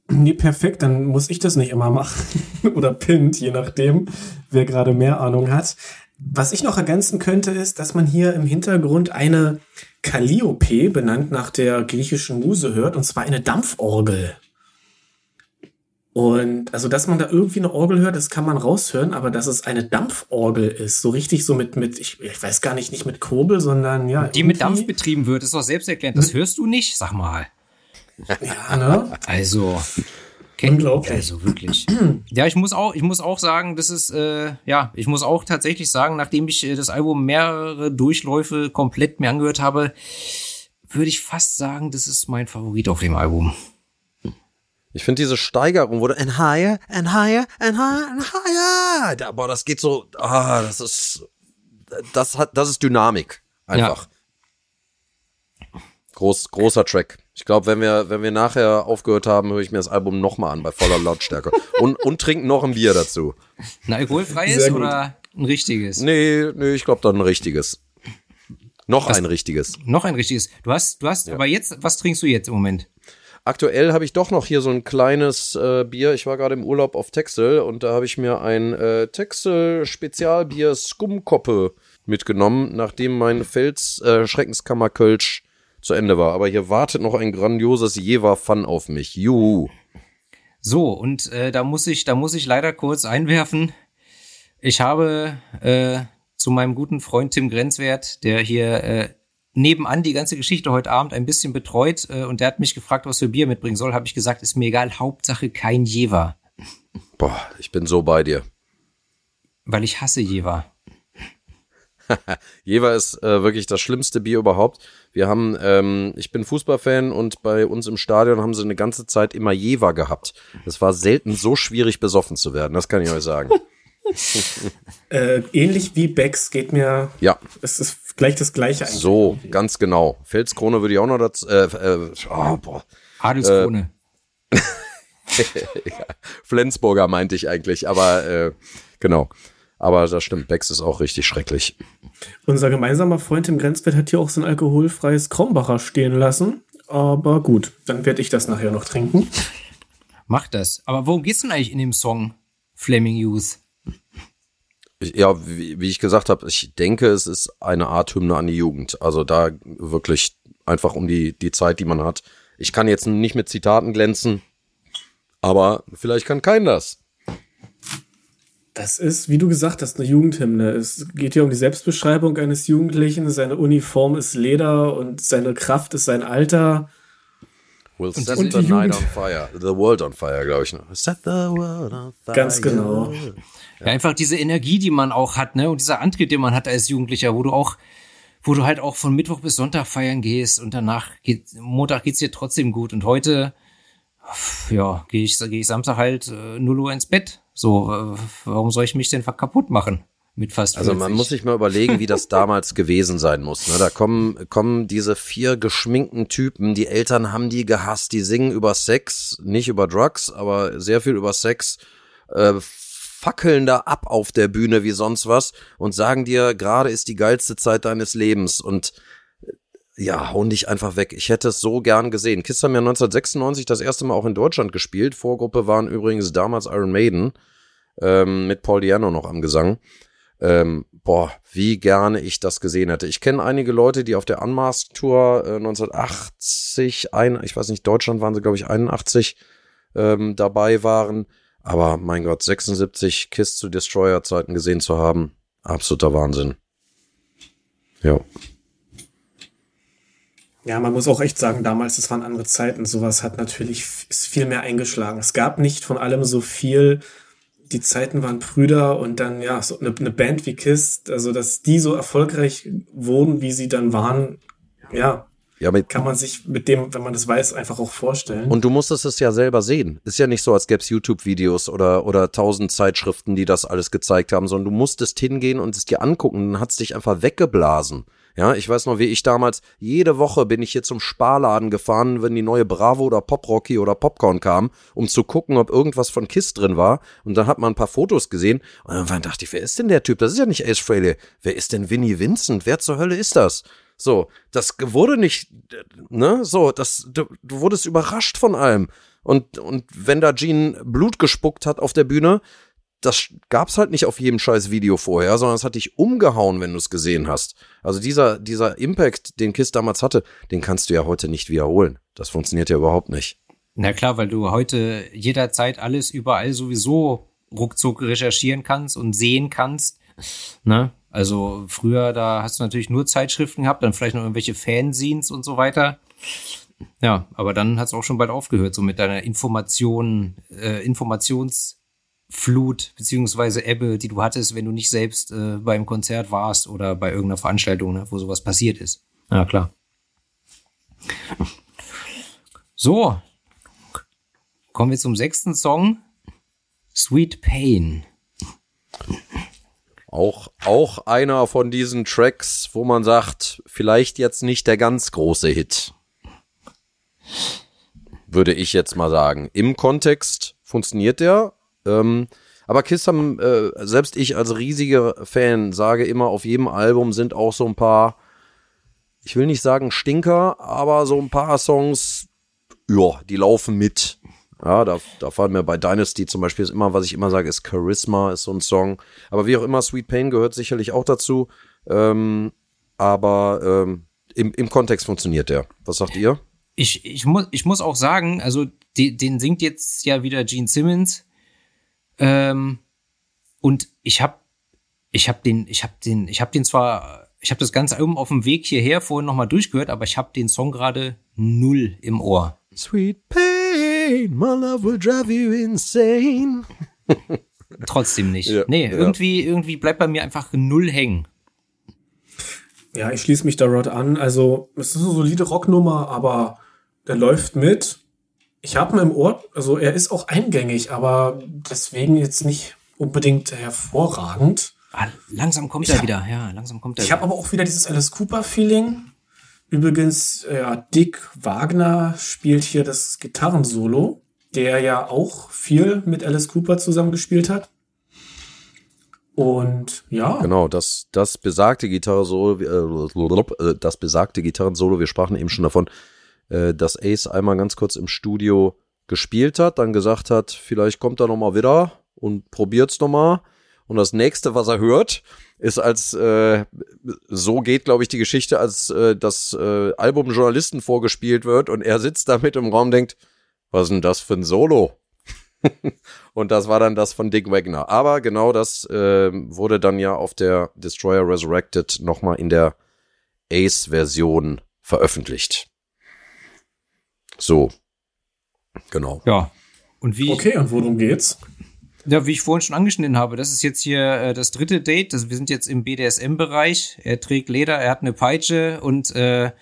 Nee, perfekt, dann muss ich das nicht immer machen. Oder Pint, je nachdem, wer gerade mehr Ahnung hat. Was ich noch ergänzen könnte, ist, dass man hier im Hintergrund eine Calliope, benannt nach der griechischen Muse, hört, und zwar eine Dampforgel. Und also, dass man da irgendwie eine Orgel hört, das kann man raushören, aber dass es eine Dampforgel ist, so richtig so mit, mit ich, ich weiß gar nicht, nicht mit Kurbel, sondern ja. Die mit Dampf betrieben wird, ist doch selbsterklärend. Das hörst du nicht? Sag mal. Ja, ne? Also. Unglaublich. Also wirklich. Ja, ich muss auch, ich muss auch sagen, das ist, äh, ja, ich muss auch tatsächlich sagen, nachdem ich äh, das Album mehrere Durchläufe komplett mir angehört habe, würde ich fast sagen, das ist mein Favorit auf dem Album. Ich finde diese Steigerung, du and higher, and higher, and higher, and higher. Da, boah, das geht so, ah, das ist, das hat, das ist Dynamik. Einfach. Groß, großer Track. Ich glaube, wenn wir, wenn wir nachher aufgehört haben, höre ich mir das Album nochmal an bei voller Lautstärke. und, und trinken noch ein Bier dazu. Ein alkoholfreies oder ein richtiges? Nee, nee, ich glaube dann ein richtiges. Noch ein richtiges. Noch ein richtiges. Du hast, du hast, aber jetzt, was trinkst du jetzt im Moment? Aktuell habe ich doch noch hier so ein kleines äh, Bier. Ich war gerade im Urlaub auf Texel und da habe ich mir ein äh, Texel Spezialbier Skumkoppe mitgenommen, nachdem mein Fels äh, Schreckenskammer Kölsch zu Ende war. Aber hier wartet noch ein grandioses Jever Fun auf mich. Juhu. So, und äh, da muss ich, da muss ich leider kurz einwerfen. Ich habe äh, zu meinem guten Freund Tim Grenzwert, der hier äh, nebenan die ganze Geschichte heute Abend ein bisschen betreut, äh, und der hat mich gefragt, was für Bier mitbringen soll, habe ich gesagt, ist mir egal, Hauptsache kein Jever, Boah, ich bin so bei dir. weil ich hasse Jever. Jever ist äh, wirklich das schlimmste Bier überhaupt. Wir haben, ähm, ich bin Fußballfan und bei uns im Stadion haben sie eine ganze Zeit immer Jever gehabt. Es war selten so schwierig besoffen zu werden, das kann ich euch sagen. Äh, ähnlich wie Becks geht mir, Ja, es ist gleich das gleiche eigentlich. so, ganz genau. Felskrone würde ich auch noch dazu, äh, äh, oh, boah. Adelskrone. Flensburger meinte ich eigentlich, aber äh, genau. Aber das stimmt, Becks ist auch richtig schrecklich. Unser gemeinsamer Freund im Grenzwert hat hier auch so ein alkoholfreies Krombacher stehen lassen. Aber gut, dann werde ich das nachher noch trinken. Mach das. Aber worum geht's denn eigentlich in dem Song Flaming Youth? Ja, wie, wie ich gesagt habe, ich denke, es ist eine Art Hymne an die Jugend. Also da wirklich einfach um die, die Zeit, die man hat. Ich kann jetzt nicht mit Zitaten glänzen, aber vielleicht kann kein das. Das ist, wie du gesagt hast, eine Jugendhymne. Es geht hier um die Selbstbeschreibung eines Jugendlichen. Seine Uniform ist Leder und seine Kraft ist sein Alter. We'll set und the die night Jugend. on fire. The world on fire, glaube ich. noch. Set the world on fire. Ganz genau. Ja. einfach diese Energie, die man auch hat, ne? Und dieser Antrieb, den man hat als Jugendlicher, wo du auch, wo du halt auch von Mittwoch bis Sonntag feiern gehst und danach geht, Montag geht's dir trotzdem gut. Und heute, ja, gehe ich, gehe ich Samstag halt äh, 0 Uhr ins Bett. So, äh, warum soll ich mich denn kaputt machen? Mit fast 40. Also man muss sich mal überlegen, wie das damals gewesen sein muss. Ne? Da kommen, kommen diese vier geschminkten Typen, die Eltern haben die gehasst, die singen über Sex, nicht über Drugs, aber sehr viel über Sex, äh, fackeln da ab auf der Bühne wie sonst was und sagen dir, gerade ist die geilste Zeit deines Lebens und äh, ja, hauen dich einfach weg. Ich hätte es so gern gesehen. Kiss haben ja 1996 das erste Mal auch in Deutschland gespielt. Vorgruppe waren übrigens damals Iron Maiden ähm, mit Paul Diano noch am Gesang. Ähm, boah, wie gerne ich das gesehen hätte. Ich kenne einige Leute, die auf der Unmasked Tour äh, 1980, ein, ich weiß nicht, Deutschland waren sie, glaube ich, 81 ähm, dabei waren. Aber mein Gott, 76 Kiss zu Destroyer Zeiten gesehen zu haben, absoluter Wahnsinn. Ja. Ja, man muss auch echt sagen, damals, das waren andere Zeiten. Sowas hat natürlich ist viel mehr eingeschlagen. Es gab nicht von allem so viel. Die Zeiten waren Brüder und dann, ja, so eine, eine Band wie Kiss, also dass die so erfolgreich wurden, wie sie dann waren, ja, Ja, mit, kann man sich mit dem, wenn man das weiß, einfach auch vorstellen. Und du musstest es ja selber sehen. Ist ja nicht so, als gäbe es YouTube-Videos oder, oder tausend Zeitschriften, die das alles gezeigt haben, sondern du musstest hingehen und es dir angucken. Dann hat's dich einfach weggeblasen. Ja, ich weiß noch, wie ich damals, jede Woche bin ich hier zum Sparladen gefahren, wenn die neue Bravo oder Pop Rocky oder Popcorn kam, um zu gucken, ob irgendwas von Kiss drin war. Und dann hat man ein paar Fotos gesehen. Und dann dachte ich, wer ist denn der Typ? Das ist ja nicht Ace Frehley. Wer ist denn Vinnie Vincent? Wer zur Hölle ist das? So, das wurde nicht, ne, so, das, du, du wurdest überrascht von allem. Und, und wenn da Gene Blut gespuckt hat auf der Bühne, das gab's halt nicht auf jedem scheiß Video vorher, sondern es hat dich umgehauen, wenn du es gesehen hast. Also dieser, dieser Impact, den Kiss damals hatte, den kannst du ja heute nicht wiederholen. Das funktioniert ja überhaupt nicht. Na klar, weil du heute jederzeit alles überall sowieso ruckzuck recherchieren kannst und sehen kannst. Ne? Also früher, da hast du natürlich nur Zeitschriften gehabt, dann vielleicht noch irgendwelche Fanzines und so weiter. Ja, aber dann hat es auch schon bald aufgehört, so mit deiner Information, äh, Informationsflut beziehungsweise Ebbe, die du hattest, wenn du nicht selbst äh, beim Konzert warst oder bei irgendeiner Veranstaltung, ne, wo sowas passiert ist. Ja, klar. So, kommen wir zum sechsten Song. Sweet Pain. Auch, auch einer von diesen Tracks, wo man sagt, vielleicht jetzt nicht der ganz große Hit. Würde ich jetzt mal sagen. Im Kontext funktioniert der. Ähm, aber Kiss haben, äh, selbst ich als riesiger Fan sage immer, auf jedem Album sind auch so ein paar, ich will nicht sagen Stinker, aber so ein paar Songs, ja, die laufen mit. Ja, da, da fallen mir bei Dynasty zum Beispiel ist immer, was ich immer sage, ist Charisma, ist so ein Song. Aber wie auch immer, Sweet Pain gehört sicherlich auch dazu. Ähm, aber ähm, im, im Kontext funktioniert der. Was sagt ihr? Ich, ich, muss, ich muss auch sagen, also die, den singt jetzt ja wieder Gene Simmons. Ähm, und ich habe ich hab den, ich habe den, ich habe den zwar, ich habe das ganze Album auf dem Weg hierher vorhin nochmal durchgehört, aber ich habe den Song gerade null im Ohr. Sweet Pain, my love will drive you insane. Trotzdem nicht. Ja, nee, ja. irgendwie, irgendwie bleibt bei mir einfach null hängen. Ja, ich schließe mich da Rod an. Also, es ist eine solide Rocknummer, aber der läuft mit. Ich habe ihn im Ohr, also er ist auch eingängig, aber deswegen jetzt nicht unbedingt hervorragend. Ah, langsam kommt Ich er hab- wieder, ja, langsam kommt er Ich habe aber auch wieder dieses Alice Cooper-Feeling. Übrigens, ja, Dick Wagner spielt hier das Gitarrensolo, der ja auch viel mit Alice Cooper zusammengespielt hat. Und ja, Genau, das, das besagte Gitarrensolo, äh, das besagte Gitarrensolo, wir sprachen eben schon davon, äh, dass Ace einmal ganz kurz im Studio gespielt hat, dann gesagt hat, vielleicht kommt er noch mal wieder und probiert's noch mal. Und das nächste, was er hört, ist als äh, so geht, glaube ich, die Geschichte, als äh, das äh, Album Journalisten vorgespielt wird und er sitzt da mit im Raum denkt, was ist denn das für ein Solo? Und das war dann das von Dick Wagner. Aber genau das ähm, wurde dann ja auf der Destroyer Resurrected nochmal in der Ace-Version veröffentlicht. So. Genau. Ja. Und wie, okay, und worum geht's? ja, wie ich vorhin schon angeschnitten habe, das ist jetzt hier äh, das dritte Date. Das, wir sind jetzt im BDSM-Bereich. Er trägt Leder, er hat eine Peitsche und äh,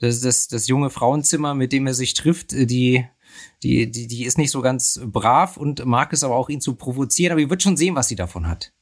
das, das, das junge Frauenzimmer, mit dem er sich trifft, äh, die, die, die, die ist nicht so ganz brav und mag es aber auch, ihn zu provozieren. Aber ihr wird schon sehen, was sie davon hat.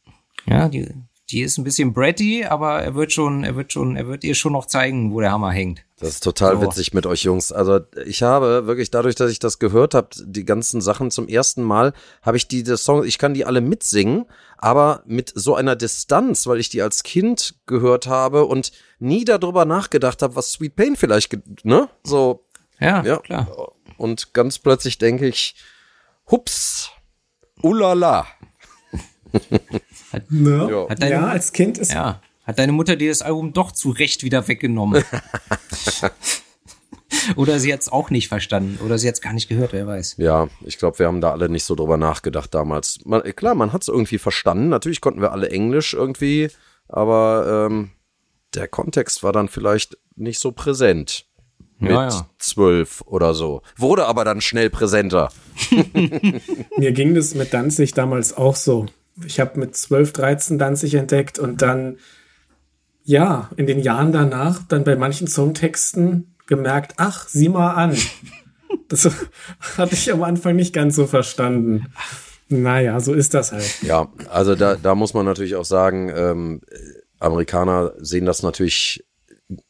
Ja, die, die ist ein bisschen bratty, aber er wird schon, er wird schon, er wird ihr schon noch zeigen, wo der Hammer hängt. Das ist total So. witzig mit euch Jungs. Also ich habe wirklich dadurch, dass ich das gehört habe, die ganzen Sachen zum ersten Mal, habe ich die das Song, ich kann die alle mitsingen, aber mit so einer Distanz, weil ich die als Kind gehört habe und nie darüber nachgedacht habe, was Sweet Pain vielleicht, ne? So, Ja, ja. klar. Und ganz plötzlich denke ich, hups, ulala. Ne? Ja. Hat ja, als Kind ist Ja. Hat deine Mutter dir das Album doch zu Recht wieder weggenommen? oder sie hat es auch nicht verstanden. Oder sie hat es gar nicht gehört, wer weiß. Ja, ich glaube, wir haben da alle nicht so drüber nachgedacht damals. Man, klar, man hat es irgendwie verstanden. Natürlich konnten wir alle Englisch irgendwie, aber ähm, der Kontext war dann vielleicht nicht so präsent. Mit Ja, ja. zwölf oder so. Wurde aber dann schnell präsenter. Mir ging das mit Danzig damals auch so. Ich habe mit 12, 13 Danzig entdeckt und dann, ja, in den Jahren danach dann bei manchen Songtexten gemerkt, ach, sieh mal an. Das hatte ich am Anfang nicht ganz so verstanden. Naja, so ist das halt. Ja, also da, da muss man natürlich auch sagen, ähm, Amerikaner sehen das natürlich,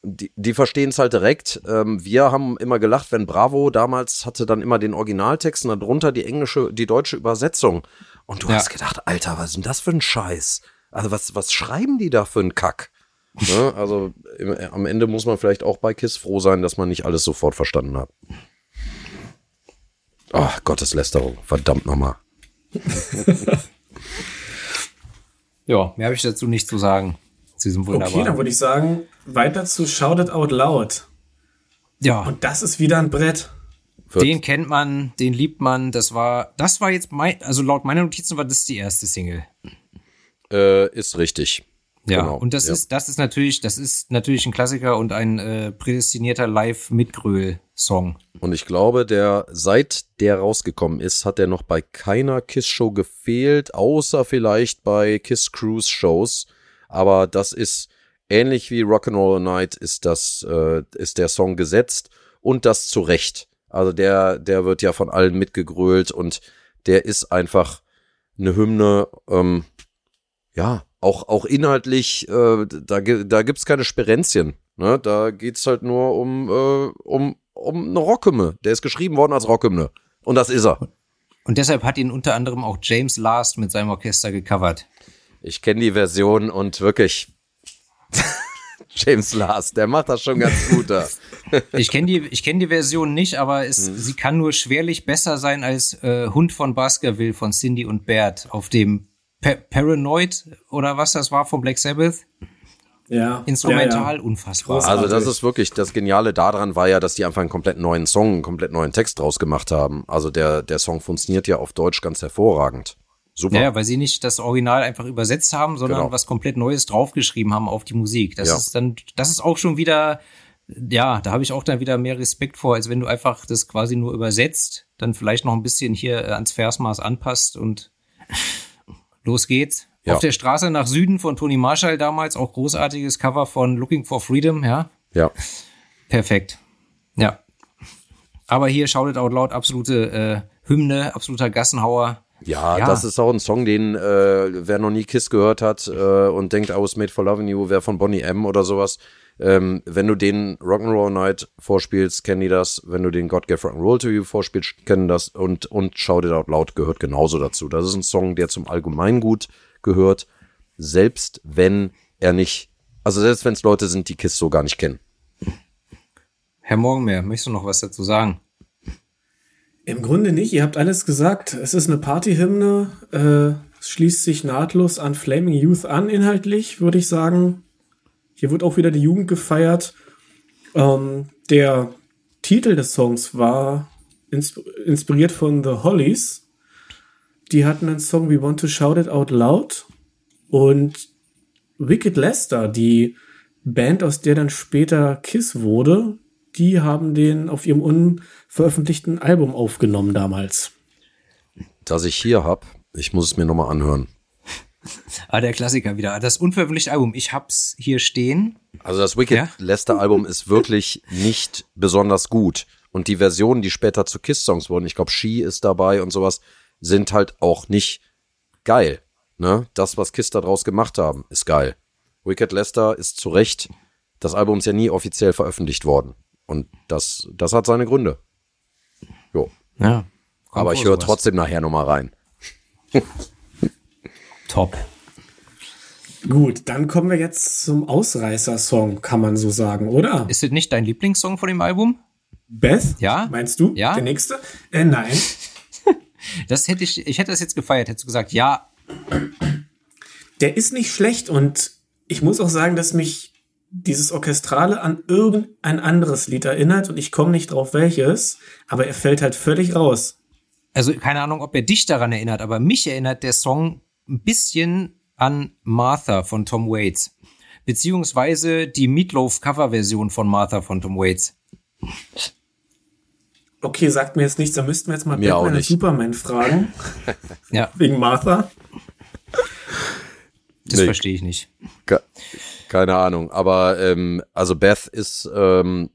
die, die verstehen es halt direkt. Ähm, wir haben immer gelacht, wenn Bravo damals hatte dann immer den Originaltext und darunter die englische, die deutsche Übersetzung. Und du Ja. hast gedacht, Alter, was ist denn das für ein Scheiß? Also was, was schreiben die da für einen Kack? Ne? Also im, am Ende muss man vielleicht auch bei KISS froh sein, dass man nicht alles sofort verstanden hat. Ach, Gotteslästerung, verdammt nochmal. Ja, mehr habe ich dazu nicht zu sagen. Zu diesem Okay, wunderbaren. dann würde ich sagen, weiter zu Shout It Out Loud. ja, Und das ist wieder ein Brett. Wird- den kennt man, den liebt man. Das war, das war jetzt mein, also laut meiner Notizen war das die erste Single. Äh, ist richtig. Ja, Genau, und das ja. ist, das ist natürlich, das ist natürlich ein Klassiker und ein äh, prädestinierter Live-Mitgröl-Song. Und ich glaube, der, seit der rausgekommen ist, hat er noch bei keiner Kiss-Show gefehlt, außer vielleicht bei Kiss Cruise Shows. Aber das ist ähnlich wie Rock'n'Roll Night ist das, äh, ist der Song gesetzt und das zu Recht. Also der, der wird ja von allen mitgegrölt und der ist einfach eine Hymne, ähm, ja, auch, auch inhaltlich, äh, da, da gibt's keine Sperenzien. Ne? Da geht's halt nur um, äh, um, um eine Rockhymne. Der ist geschrieben worden als Rockhymne. Und das ist er. Und deshalb hat ihn unter anderem auch James Last mit seinem Orchester gecovert. Ich kenne die Version und wirklich James Last, der macht das schon ganz gut da. Ich kenne die, ich kenn die Version nicht, aber es, Mhm. sie kann nur schwerlich besser sein als äh, Hund von Baskerville von Cindy und Bert auf dem Pa Paranoid oder was das war von Black Sabbath. Ja. Instrumental, Ja, ja. unfassbar. Groß- Also das Großartig. ist wirklich, das Geniale daran war ja, dass die einfach einen komplett neuen Song, einen komplett neuen Text draus gemacht haben. Also der, der Song funktioniert ja auf Deutsch ganz hervorragend. Super. Ja, weil sie nicht das Original einfach übersetzt haben, sondern Genau. was komplett Neues draufgeschrieben haben auf die Musik. Das Ja. ist dann, das ist auch schon wieder, ja, da habe ich auch dann wieder mehr Respekt vor, als wenn du einfach das quasi nur übersetzt, dann vielleicht noch ein bisschen hier äh, ans Versmaß anpasst und los geht's. Ja. Auf der Straße nach Süden von Tony Marshall damals, auch großartiges Cover von Looking for Freedom, ja. ja. Perfekt. Ja. Aber hier Shout It Out Loud, absolute äh, Hymne, absoluter Gassenhauer. Ja, Ja. das ist auch ein Song, den äh, wer noch nie Kiss gehört hat äh, und denkt, I was made for loving you, wer von Bonnie M oder sowas. Ähm, wenn du den Rock'n'Roll Night vorspielst, kennen die das. Wenn du den God Gave Rock'n'Roll to You vorspielst, kennen das. Und, und Shout It Out Loud gehört genauso dazu. Das ist ein Song, der zum Allgemeingut gehört, selbst wenn er nicht, also selbst wenn es Leute sind, die Kiss so gar nicht kennen. Herr Morgenmeer, möchtest du noch was dazu sagen? Im Grunde nicht, ihr habt alles gesagt. Es ist eine Partyhymne, äh, es schließt sich nahtlos an Flaming Youth an, inhaltlich, würde ich sagen. Hier wird auch wieder die Jugend gefeiert. Ähm, der Titel des Songs war insp inspiriert von The Hollies. Die hatten einen Song We Want to Shout It Out Loud. Und Wicked Lester, die Band, aus der dann später Kiss wurde, die haben den auf ihrem unveröffentlichten Album aufgenommen damals. Das ich hier hab, ich muss es mir nochmal anhören. Ah, der Klassiker wieder. Das unveröffentlichte Album. Ich hab's hier stehen. Also das Wicked Ja? Lester Album ist wirklich nicht besonders gut. Und die Versionen, die später zu Kiss-Songs wurden, ich glaube, She ist dabei und sowas, sind halt auch nicht geil. Ne? Das, was Kiss da draus gemacht haben, ist geil. Wicked Lester ist zu Recht, das Album ist ja nie offiziell veröffentlicht worden. Und das, das hat seine Gründe. Jo. Ja. Aber ich höre trotzdem nachher nochmal rein. Top. Gut, dann kommen wir jetzt zum Ausreißer-Song, kann man so sagen, oder? Ist es nicht dein Lieblingssong von dem Album? Beth? Ja. Meinst du? Ja. Der nächste? Äh, nein. Das hätte ich, ich hätte das jetzt gefeiert, hättest du gesagt, ja, Der ist nicht schlecht und ich muss auch sagen, dass mich dieses Orchestrale an irgendein anderes Lied erinnert und ich komme nicht drauf welches, aber er fällt halt völlig raus. also keine Ahnung, ob er dich daran erinnert, aber mich erinnert der Song ein bisschen an Martha von Tom Waits. Beziehungsweise die Meatloaf Coverversion von Martha von Tom Waits. Okay, sagt mir jetzt nichts, da müssten wir jetzt mal Mir Batman und. Superman fragen, Ja, wegen Martha. das Nee. verstehe ich nicht. Ke- Keine Ahnung, aber ähm, also Beth ist, ähm,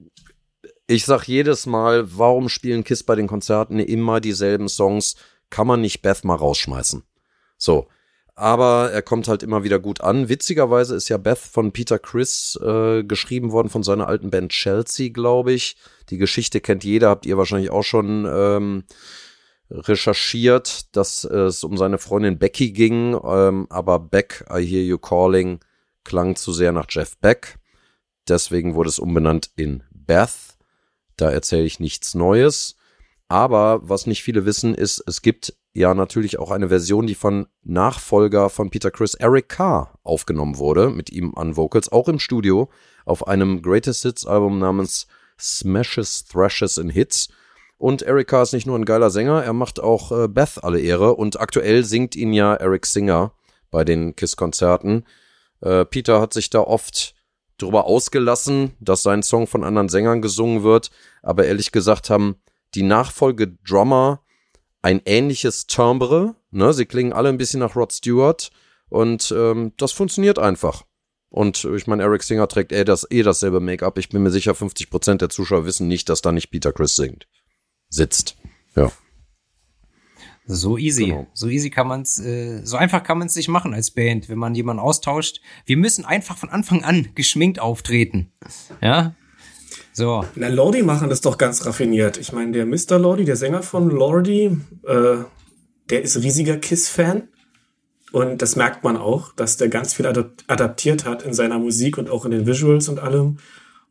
ich sag jedes Mal, warum spielen Kiss bei den Konzerten immer dieselben Songs? Kann man nicht Beth mal rausschmeißen? So, aber er kommt halt immer wieder gut an. Witzigerweise ist ja Beth von Peter Chris äh, geschrieben worden von seiner alten Band Chelsea, glaube ich. Die Geschichte kennt jeder, habt ihr wahrscheinlich auch schon ähm, recherchiert, dass es um seine Freundin Becky ging, ähm, aber Beck, I Hear You Calling, klang zu sehr nach Jeff Beck. Deswegen wurde es umbenannt in Beth. Da erzähle ich nichts Neues. Aber was nicht viele wissen, ist, es gibt ja natürlich auch eine Version, die von Nachfolger von Peter Chris, Eric Carr, aufgenommen wurde, mit ihm an Vocals, auch im Studio, auf einem Greatest Hits Album namens Smashes, Thrashes and Hits. Und Eric Carr ist nicht nur ein geiler Sänger, er macht auch äh, Beth alle Ehre und aktuell singt ihn ja Eric Singer bei den Kiss-Konzerten. Äh, Peter hat sich da oft drüber ausgelassen, dass sein Song von anderen Sängern gesungen wird, aber ehrlich gesagt haben die Nachfolge-Drummer ein ähnliches Timbre, ne? Sie klingen alle ein bisschen nach Rod Stewart und ähm, das funktioniert einfach. Und ich meine, Eric Singer trägt eh, das, eh dasselbe Make-up. Ich bin mir sicher, 50% der Zuschauer wissen nicht, dass da nicht Peter Chris singt. Sitzt. Ja. So easy. Genau. So easy kann man's, äh, so einfach kann man's nicht machen als Band, wenn man jemanden austauscht. Wir müssen einfach von Anfang an geschminkt auftreten. Ja? So. Na, Lordi machen das doch ganz raffiniert. Ich meine, der Mr. Lordi, der Sänger von Lordi, äh, der ist riesiger Kiss-Fan. Und das merkt man auch, dass der ganz viel adap adaptiert hat in seiner Musik und auch in den Visuals und allem.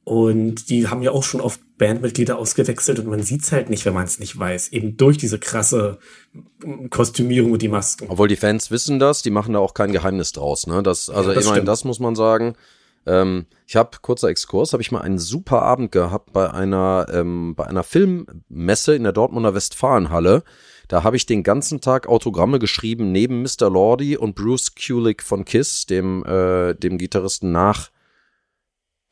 Und die haben ja auch schon oft Bandmitglieder ausgewechselt und man sieht's halt nicht, wenn man es nicht weiß. Eben durch diese krasse Kostümierung und die Masken. Obwohl die Fans wissen das, die machen da auch kein Geheimnis draus. Ne? Das, also Ja, das immerhin stimmt. das muss man sagen. Ähm, ich habe kurzer Exkurs, habe ich mal einen super Abend gehabt bei einer ähm, bei einer Filmmesse in der Dortmunder Westfalenhalle. Da habe ich den ganzen Tag Autogramme geschrieben neben Mr. Lordi und Bruce Kulick von Kiss, dem äh, dem Gitarristen nach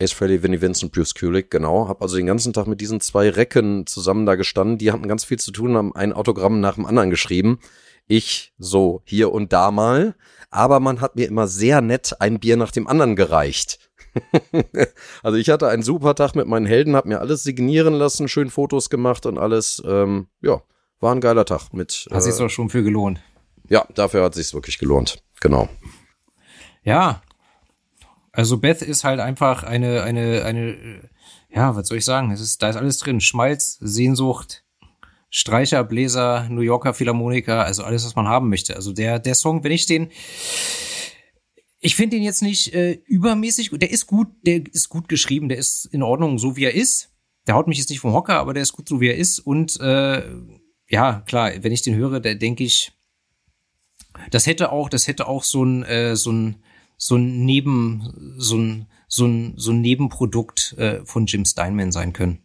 Ace Frehley, Vinnie Vincent, Bruce Kulick, genau. Hab also den ganzen Tag mit diesen zwei Recken zusammen da gestanden. Die hatten ganz viel zu tun, haben ein Autogramm nach dem anderen geschrieben. Ich so hier und da mal. Aber man hat mir immer sehr nett ein Bier nach dem anderen gereicht. also ich hatte einen super Tag mit meinen Helden, hab mir alles signieren lassen, schön Fotos gemacht und alles. Ähm, ja, war ein geiler Tag mit. Hat sich Äh, doch schon für gelohnt. ja, dafür hat sich's wirklich gelohnt. Genau. Ja. Also Beth ist halt einfach eine, eine, eine, äh, ja, was soll ich sagen? Es ist, da ist alles drin. Schmalz, Sehnsucht, Streicher, Bläser, New Yorker Philharmoniker, also alles, was man haben möchte. Also der, der Song, wenn ich den, ich finde den jetzt nicht äh, übermäßig. Der ist gut, der ist gut geschrieben, der ist in Ordnung, so wie er ist. Der haut mich jetzt nicht vom Hocker, aber der ist gut, so wie er ist. Und äh, ja, klar, wenn ich den höre, da denke ich, das hätte auch, das hätte auch so ein, äh, so ein, so ein Neben, so ein, so ein, so ein Nebenprodukt äh, von Jim Steinman sein können.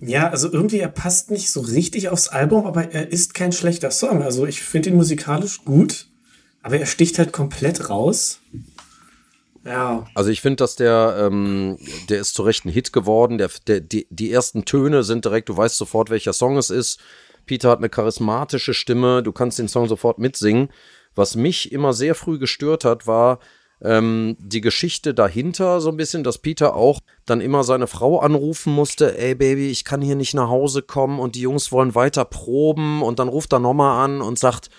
Ja, also irgendwie, er passt nicht so richtig aufs Album, aber er ist kein schlechter Song. Also ich finde ihn musikalisch gut, aber er sticht halt komplett raus. Ja, Also ich finde, dass der, ähm, der ist zu Recht ein Hit geworden. Der, der, die, die ersten Töne sind direkt, du weißt sofort, welcher Song es ist. Peter hat eine charismatische Stimme, du kannst den Song sofort mitsingen. Was mich immer sehr früh gestört hat, war, ähm, die Geschichte dahinter so ein bisschen, dass Peter auch dann immer seine Frau anrufen musste, ey Baby, ich kann hier nicht nach Hause kommen und die Jungs wollen weiter proben und dann ruft er nochmal an und sagt,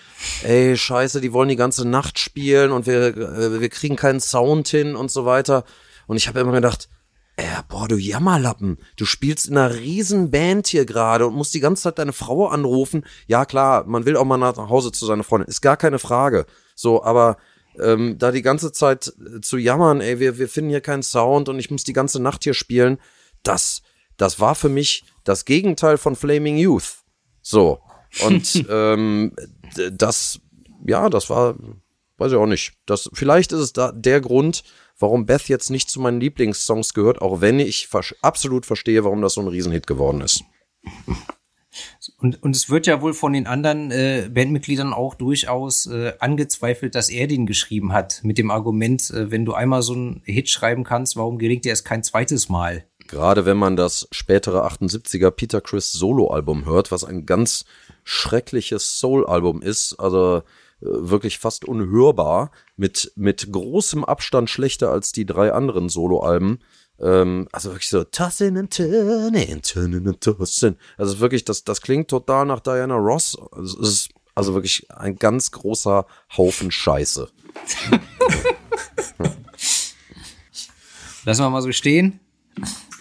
ey scheiße, die wollen die ganze Nacht spielen und wir, äh, wir kriegen keinen Sound hin und so weiter. Und ich habe immer gedacht, ey, boah, du Jammerlappen, du spielst in einer riesen Band hier gerade und musst die ganze Zeit deine Frau anrufen. Ja klar, man will auch mal nach Hause zu seiner Freundin, ist gar keine Frage. So, aber ähm, da die ganze Zeit äh, zu jammern, ey, wir, wir finden hier keinen Sound und ich muss die ganze Nacht hier spielen, das, das war für mich das Gegenteil von Flaming Youth. So. Und ähm, das, ja, das war, weiß ich auch nicht. Das, vielleicht ist es da der Grund, warum Beth jetzt nicht zu meinen Lieblingssongs gehört, auch wenn ich absolut verstehe, warum das so ein Riesenhit geworden ist. Und, und es wird ja wohl von den anderen äh, Bandmitgliedern auch durchaus äh, angezweifelt, dass er den geschrieben hat. Mit dem Argument, äh, wenn du einmal so einen Hit schreiben kannst, warum gelingt dir es kein zweites Mal? Gerade wenn man das spätere 78er Peter Chris Solo-Album hört, was ein ganz schreckliches Soul-Album ist, also äh, wirklich fast unhörbar, mit, mit großem Abstand schlechter als die drei anderen Solo-Alben. Ähm, also wirklich so tossing and turning, turning and tossing. Also wirklich, das, das klingt total nach Diana Ross. Also, es ist also wirklich ein ganz großer Haufen Scheiße. Lassen wir mal so stehen.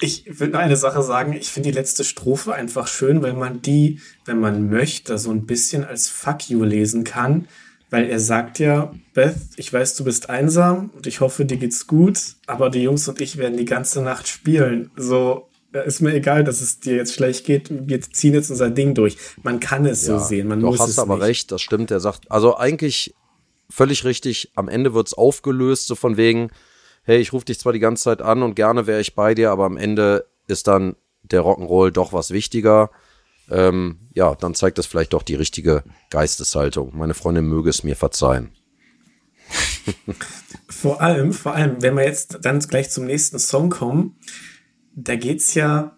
Ich will nur eine Sache sagen. Ich finde die letzte Strophe einfach schön, weil man die, wenn man möchte, so ein bisschen als Fuck you lesen kann. Weil er sagt ja, Beth, ich weiß, du bist einsam und ich hoffe, dir geht's gut, aber die Jungs und ich werden die ganze Nacht spielen. So, ist mir egal, dass es dir jetzt schlecht geht. Wir ziehen jetzt unser Ding durch. Man kann es ja, so sehen. Man doch, muss hast es aber nicht. recht, das stimmt. Er sagt, also eigentlich völlig richtig. Am Ende wird's aufgelöst, so von wegen, hey, ich rufe dich zwar die ganze Zeit an und gerne wäre ich bei dir, aber am Ende ist dann der Rock'n'Roll doch was wichtiger ähm, ja, dann zeigt das vielleicht doch die richtige Geisteshaltung. Meine Freundin möge es mir verzeihen. vor allem, vor allem, wenn wir jetzt dann gleich zum nächsten Song kommen, da geht's ja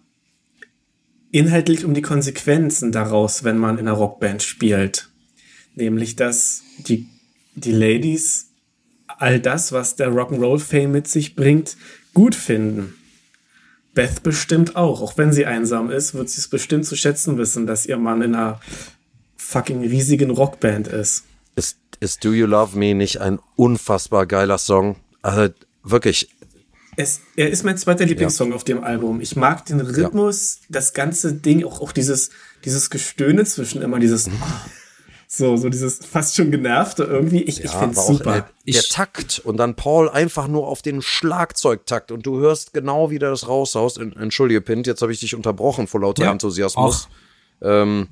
inhaltlich um die Konsequenzen daraus, wenn man in einer Rockband spielt. Nämlich, dass die, die Ladies all das, was der Rock'n'Roll-Fame mit sich bringt, gut finden. Beth bestimmt auch. Auch wenn sie einsam ist, wird sie es bestimmt zu schätzen wissen, dass ihr Mann in einer fucking riesigen Rockband ist. Ist, ist Do You Love Me nicht ein unfassbar geiler Song? Also wirklich. Es, er ist mein zweiter Lieblingssong ja. auf dem Album. Ich mag den Rhythmus, ja. das ganze Ding, auch, auch dieses, dieses Gestöhne zwischen immer, dieses. So, so dieses fast schon genervte irgendwie. Ich, ja, ich finde es super. Der, der Takt und dann Paul einfach nur auf den Schlagzeugtakt und du hörst genau, wie der das raushaust. Entschuldige, Pint, jetzt habe ich dich unterbrochen vor lauter ja, Enthusiasmus. Ähm,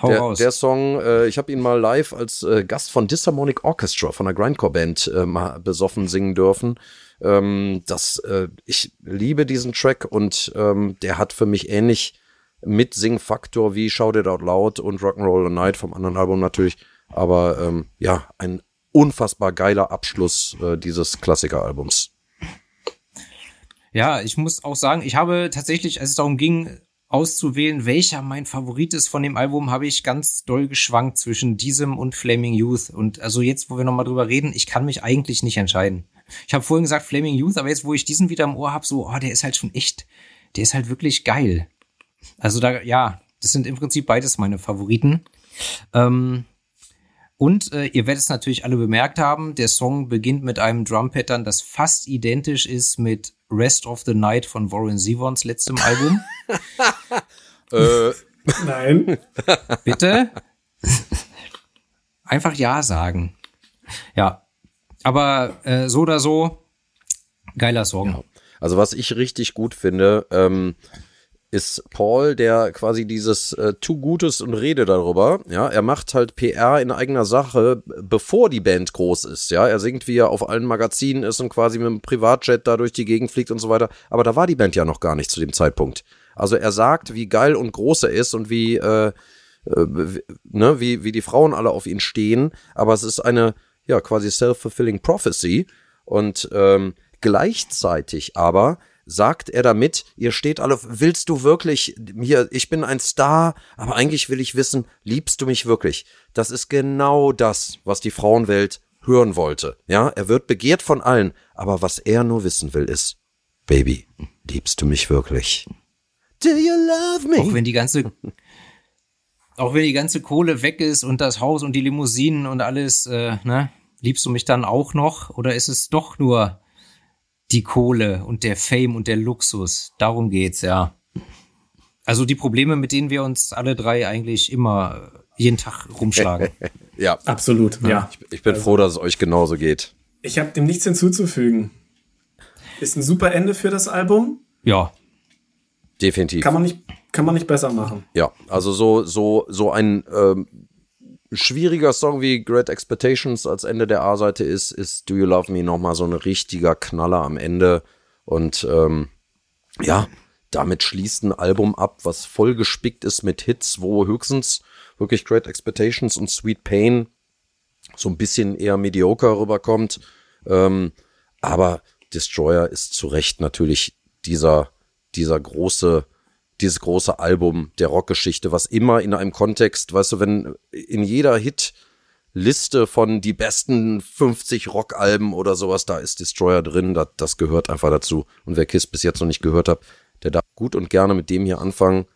Hau der, raus. der Song, äh, ich habe ihn mal live als äh, Gast von Disharmonic Orchestra von der Grindcore Band äh, mal besoffen singen dürfen. Ähm, das, äh, ich liebe diesen Track und ähm, der hat für mich ähnlich mit Singfaktor wie Shout It Out Loud und Rock'n'Roll Night vom anderen Album natürlich. Aber ähm, ja, ein unfassbar geiler Abschluss äh, dieses Klassikeralbums. Ja, ich muss auch sagen, ich habe tatsächlich, als es darum ging, auszuwählen, welcher mein Favorit ist von dem Album, habe ich ganz doll geschwankt zwischen diesem und Flaming Youth. Und also jetzt, wo wir nochmal drüber reden, ich kann mich eigentlich nicht entscheiden. Ich habe vorhin gesagt Flaming Youth, aber jetzt, wo ich diesen wieder im Ohr habe, so, oh, der ist halt schon echt, der ist halt wirklich geil. Also da, ja, das sind im Prinzip beides meine Favoriten. Ähm, und äh, ihr werdet es natürlich alle bemerkt haben, der Song beginnt mit einem Drum-Pattern, das fast identisch ist mit Rest of the Night von Warren Zevons letztem Album. äh. Nein. Bitte? Einfach Ja sagen. Ja. Aber äh, so oder so, geiler Song. Ja. Also was ich richtig gut finde, ähm, ist Paul, der quasi dieses äh, tu Gutes und rede darüber. Ja, er macht halt PR in eigener Sache, bevor die Band groß ist. Ja, er singt, wie er auf allen Magazinen ist und quasi mit einem Privatjet da durch die Gegend fliegt und so weiter. Aber da war die Band ja noch gar nicht zu dem Zeitpunkt. Also er sagt, wie geil und groß er ist und wie, äh, äh, ne, wie, wie die Frauen alle auf ihn stehen. Aber es ist eine, ja, quasi self-fulfilling prophecy. Und ähm, gleichzeitig aber sagt er damit, ihr steht alle, willst du wirklich, hier, ich bin ein Star, aber eigentlich will ich wissen, liebst du mich wirklich? Das ist genau das, was die Frauenwelt hören wollte. Ja, er wird begehrt von allen, aber was er nur wissen will ist, Baby, liebst du mich wirklich? Do you love me? Auch wenn die ganze, auch wenn die ganze Kohle weg ist und das Haus und die Limousinen und alles, äh, ne? Liebst du mich dann auch noch? Oder ist es doch nur die Kohle und der Fame und der Luxus? Darum geht's, ja. Also die Probleme, mit denen wir uns alle drei eigentlich immer jeden Tag rumschlagen. ja. Absolut, ja. Ich, ich bin also, froh, dass es euch genauso geht. Ich habe dem nichts hinzuzufügen. Ist ein super Ende für das Album. Ja. Definitiv. Kann man nicht, kann man nicht besser machen. Ja, also so, so, so ein ähm, schwieriger Song wie Great Expectations als Ende der A-Seite ist, ist Do You Love Me nochmal so ein richtiger Knaller am Ende. Und ähm, ja, damit schließt ein Album ab, was voll gespickt ist mit Hits, wo höchstens wirklich Great Expectations und Sweet Pain so ein bisschen eher mediocre rüberkommt. Ähm, aber Destroyer ist zu Recht natürlich dieser, dieser große, dieses große Album der Rockgeschichte, was immer in einem Kontext, weißt du, wenn in jeder Hitliste von die besten 50 Rockalben oder sowas, da ist Destroyer drin, das, das gehört einfach dazu. Und wer Kiss bis jetzt noch nicht gehört hat, der darf gut und gerne mit dem hier anfangen.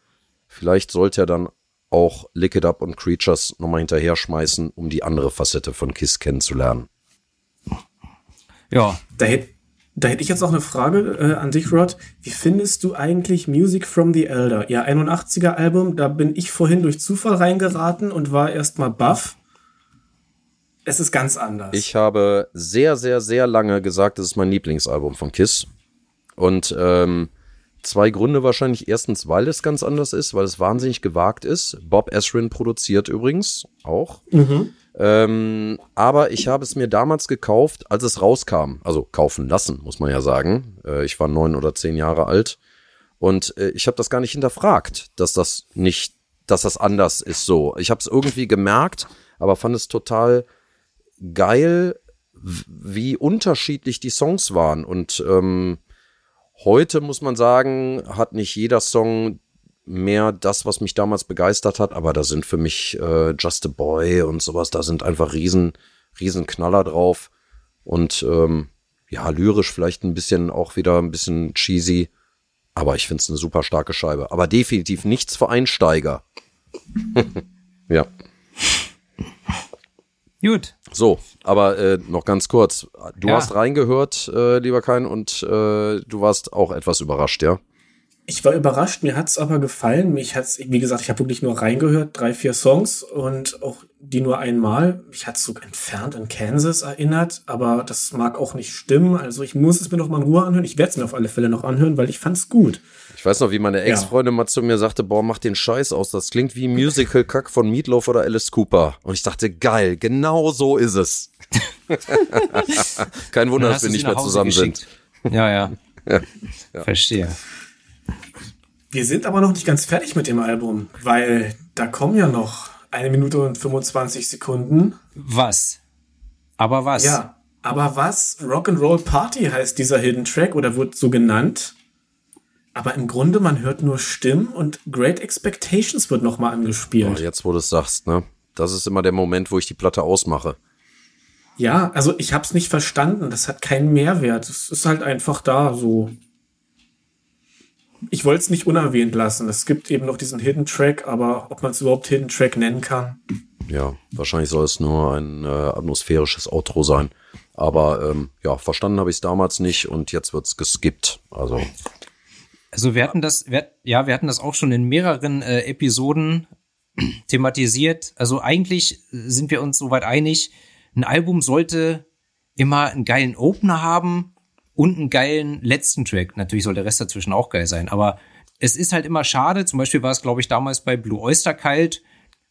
Vielleicht sollte er dann auch Lick It Up und Creatures nochmal hinterher schmeißen, um die andere Facette von Kiss kennenzulernen. Ja. Da hätte da hätte ich jetzt noch eine Frage äh, an dich, Rod. Wie findest du eigentlich Music from the Elder? Ihr 81er Album, da bin ich vorhin durch Zufall reingeraten und war erstmal baff. Es ist ganz anders. Ich habe sehr, sehr, sehr lange gesagt, das ist mein Lieblingsalbum von Kiss. Und ähm, Zwei Gründe wahrscheinlich. Erstens, weil es ganz anders ist, weil es wahnsinnig gewagt ist. Bob Esrin produziert übrigens auch. Mhm. Ähm, aber ich habe es mir damals gekauft, als es rauskam. Also kaufen lassen, muss man ja sagen. Äh, ich war neun oder zehn Jahre alt. Und äh, ich habe das gar nicht hinterfragt, dass das nicht, dass das anders ist so. Ich habe es irgendwie gemerkt, aber fand es total geil, wie unterschiedlich die Songs waren. Und ähm, Heute muss man sagen, hat nicht jeder Song mehr das, was mich damals begeistert hat, aber da sind für mich äh, Just a Boy und sowas, da sind einfach riesen, riesen Knaller drauf. Und ähm, ja, lyrisch vielleicht ein bisschen auch wieder ein bisschen cheesy. Aber ich finde es eine super starke Scheibe. Aber definitiv nichts für Einsteiger. ja. Gut. So, aber äh, noch ganz kurz. Du ja. hast reingehört, äh, lieber Kein, und äh, du warst auch etwas überrascht, ja? Ich war überrascht, mir hat's aber gefallen. Mich hat's, wie gesagt, ich habe wirklich nur reingehört, drei, vier Songs und auch die nur einmal. Mich hat's so entfernt an Kansas erinnert, aber das mag auch nicht stimmen. Also ich muss es mir noch mal in Ruhe anhören. Ich werde es mir auf alle Fälle noch anhören, weil ich fand's gut. Ich weiß noch, wie meine Ex-Freundin ja. mal zu mir sagte, boah, mach den Scheiß aus. Das klingt wie Musical-Kack von Meatloaf oder Alice Cooper. Und ich dachte, geil, genau so ist es. Kein Wunder, dass wir nicht mehr zusammen geschickt. sind. Ja, ja. ja. ja. Verstehe. Wir sind aber noch nicht ganz fertig mit dem Album, weil da kommen ja noch eine Minute und 25 Sekunden. Was? Aber was? Ja, aber was? Rock'n'Roll Party heißt dieser Hidden Track oder wird so genannt. Aber im Grunde, man hört nur Stimmen und Great Expectations wird nochmal angespielt. Oh, jetzt, wo du es sagst, ne? Das ist immer der Moment, wo ich die Platte ausmache. Ja, also ich hab's nicht verstanden. Das hat keinen Mehrwert. Es ist halt einfach da so ich wollte es nicht unerwähnt lassen. Es gibt eben noch diesen Hidden Track, aber ob man es überhaupt Hidden Track nennen kann. Ja, wahrscheinlich soll es nur ein äh, atmosphärisches Outro sein. Aber ähm, ja, verstanden habe ich es damals nicht und jetzt wird es geskippt. Also. Also wir hatten das, wir, ja, wir hatten das auch schon in mehreren äh, Episoden thematisiert. Also eigentlich sind wir uns soweit einig, ein Album sollte immer einen geilen Opener haben und einen geilen letzten Track. Natürlich soll der Rest dazwischen auch geil sein, aber es ist halt immer schade. Zum Beispiel war es, glaube ich, damals bei Blue Oyster Kalt,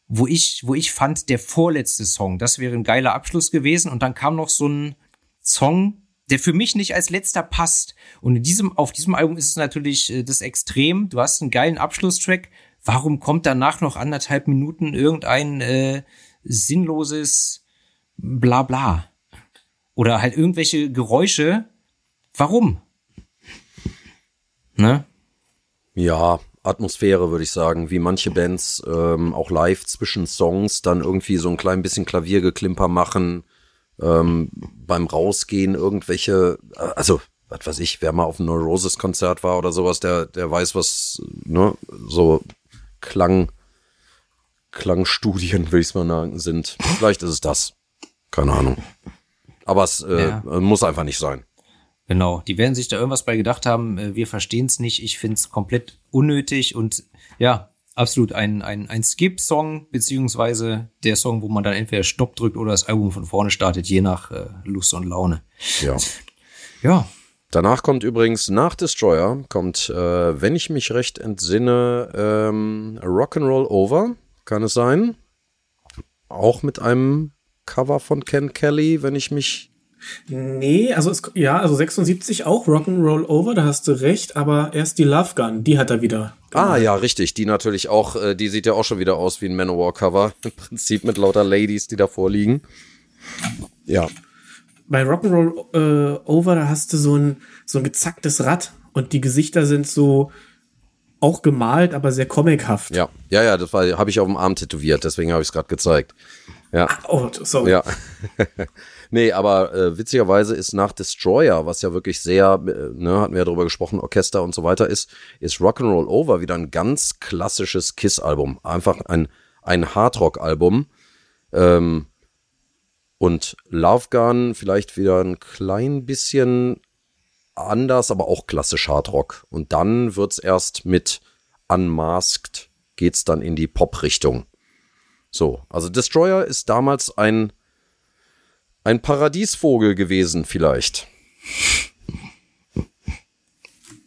wo ich, wo ich fand, der vorletzte Song, das wäre ein geiler Abschluss gewesen. Und dann kam noch so ein Song, der für mich nicht als letzter passt. Und in diesem, auf diesem Album ist es natürlich äh, das Extrem. Du hast einen geilen Abschlusstrack. Warum kommt danach noch anderthalb Minuten irgendein äh, sinnloses Blabla? Oder halt irgendwelche Geräusche, Warum? Ne? Ja, Atmosphäre würde ich sagen, wie manche Bands ähm, auch live zwischen Songs dann irgendwie so ein klein bisschen Klaviergeklimper machen, ähm, beim Rausgehen irgendwelche, also was weiß ich, wer mal auf einem Neurosis-Konzert war oder sowas, der, der weiß, was, ne, so Klang, Klangstudien, will ich es mal sagen, sind. Vielleicht ist es das. Keine Ahnung. Aber es äh, ja. muss einfach nicht sein. Genau, die werden sich da irgendwas bei gedacht haben, äh, wir verstehen es nicht, ich finde es komplett unnötig und ja, absolut ein, ein, ein Skip-Song, beziehungsweise der Song, wo man dann entweder Stopp drückt oder das Album von vorne startet, je nach äh, Lust und Laune. Ja. Ja. Danach kommt übrigens nach Destroyer, kommt, äh, wenn ich mich recht entsinne, ähm, Rock'n'Roll Over, kann es sein? Auch mit einem Cover von Ken Kelly, wenn ich mich Nee, also es, ja, also 76 auch Rock'n'Roll Over, da hast du recht, aber erst die Love Gun, die hat er wieder. Gemacht. Ah ja, richtig, die natürlich auch, äh, die sieht ja auch schon wieder aus wie ein Manowar Cover, im Prinzip mit lauter Ladies, die davor liegen. Ja. Bei Rock'n'Roll äh, Over, da hast du so ein, so ein gezacktes Rad und die Gesichter sind so auch gemalt, aber sehr comichaft. Ja, ja, ja, das habe ich auf dem Arm tätowiert, deswegen habe ich es gerade gezeigt. Ja. Ach, oh, sorry. Ja. Nee, aber äh, witzigerweise ist nach Destroyer, was ja wirklich sehr, äh, ne, hatten wir ja drüber gesprochen, Orchester und so weiter ist, ist Rock'n'Roll Over wieder ein ganz klassisches Kiss-Album. Einfach ein, ein Hardrock-Album. Ähm, und Love Gun vielleicht wieder ein klein bisschen anders, aber auch klassisch Hardrock. Und dann wird's erst mit Unmasked, geht's dann in die Pop-Richtung. So, also Destroyer ist damals ein ein Paradiesvogel gewesen, vielleicht.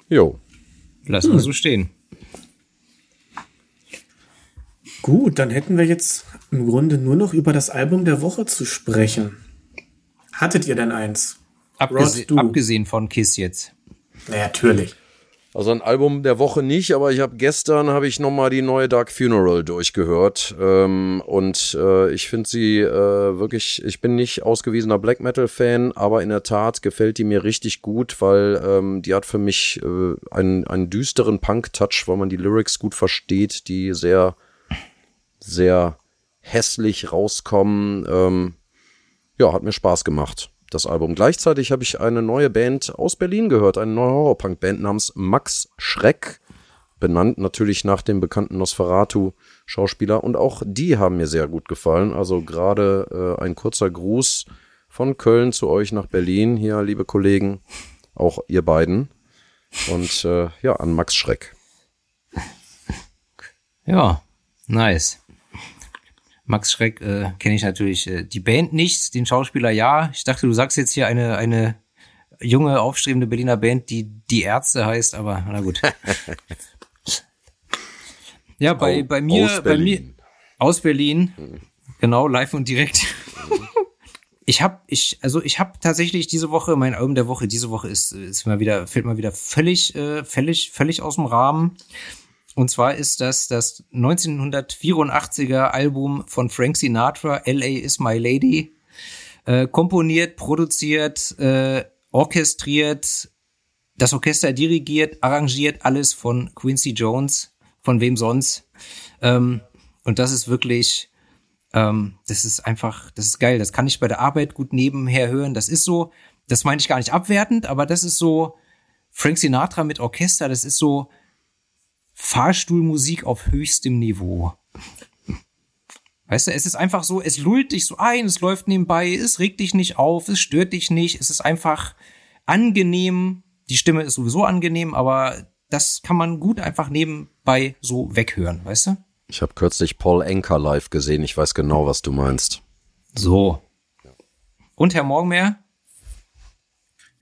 Jo. Lass mal hm. so stehen. Gut, dann hätten wir jetzt im Grunde nur noch über das Album der Woche zu sprechen. Hattet ihr denn eins? Abgese Rod, abgesehen von Kiss jetzt. Na, natürlich. Also ein Album der Woche nicht, aber ich habe gestern habe ich noch mal die neue Dark Funeral durchgehört ähm, und äh, ich finde sie äh, wirklich. Ich bin nicht ausgewiesener Black Metal Fan, aber in der Tat gefällt die mir richtig gut, weil ähm, die hat für mich äh, einen einen düsteren Punk Touch, weil man die Lyrics gut versteht, die sehr sehr hässlich rauskommen. Ähm, ja, hat mir Spaß gemacht das Album. Gleichzeitig habe ich eine neue Band aus Berlin gehört, eine neue Horrorpunk-Band namens Max Schreck, benannt natürlich nach dem bekannten Nosferatu-Schauspieler. Und auch die haben mir sehr gut gefallen. Also gerade äh, ein kurzer Gruß von Köln zu euch nach Berlin, hier, liebe Kollegen, auch ihr beiden. Und äh, ja, an Max Schreck. Ja, nice. Max Schreck äh, kenne ich natürlich äh, die Band nicht, den Schauspieler ja. Ich dachte, du sagst jetzt hier eine, eine junge, aufstrebende Berliner Band, die die Ärzte heißt, aber na gut. ja, bei, bei mir, aus bei mir aus Berlin, mhm. genau, live und direkt. ich habe ich also ich habe tatsächlich diese Woche mein Album der Woche diese Woche ist ist mal wieder fällt mal wieder völlig äh, völlig völlig aus dem Rahmen und zwar ist das das 1984er Album von Frank Sinatra, LA is My Lady. Äh, komponiert, produziert, äh, orchestriert, das Orchester dirigiert, arrangiert, alles von Quincy Jones, von wem sonst. Ähm, und das ist wirklich, ähm, das ist einfach, das ist geil. Das kann ich bei der Arbeit gut nebenher hören. Das ist so, das meine ich gar nicht abwertend, aber das ist so Frank Sinatra mit Orchester, das ist so, Fahrstuhlmusik auf höchstem Niveau. Weißt du, es ist einfach so, es lullt dich so ein, es läuft nebenbei, es regt dich nicht auf, es stört dich nicht, es ist einfach angenehm. Die Stimme ist sowieso angenehm, aber das kann man gut einfach nebenbei so weghören, weißt du? Ich habe kürzlich Paul Enker live gesehen, ich weiß genau, was du meinst. So. Und Herr Morgenmeer?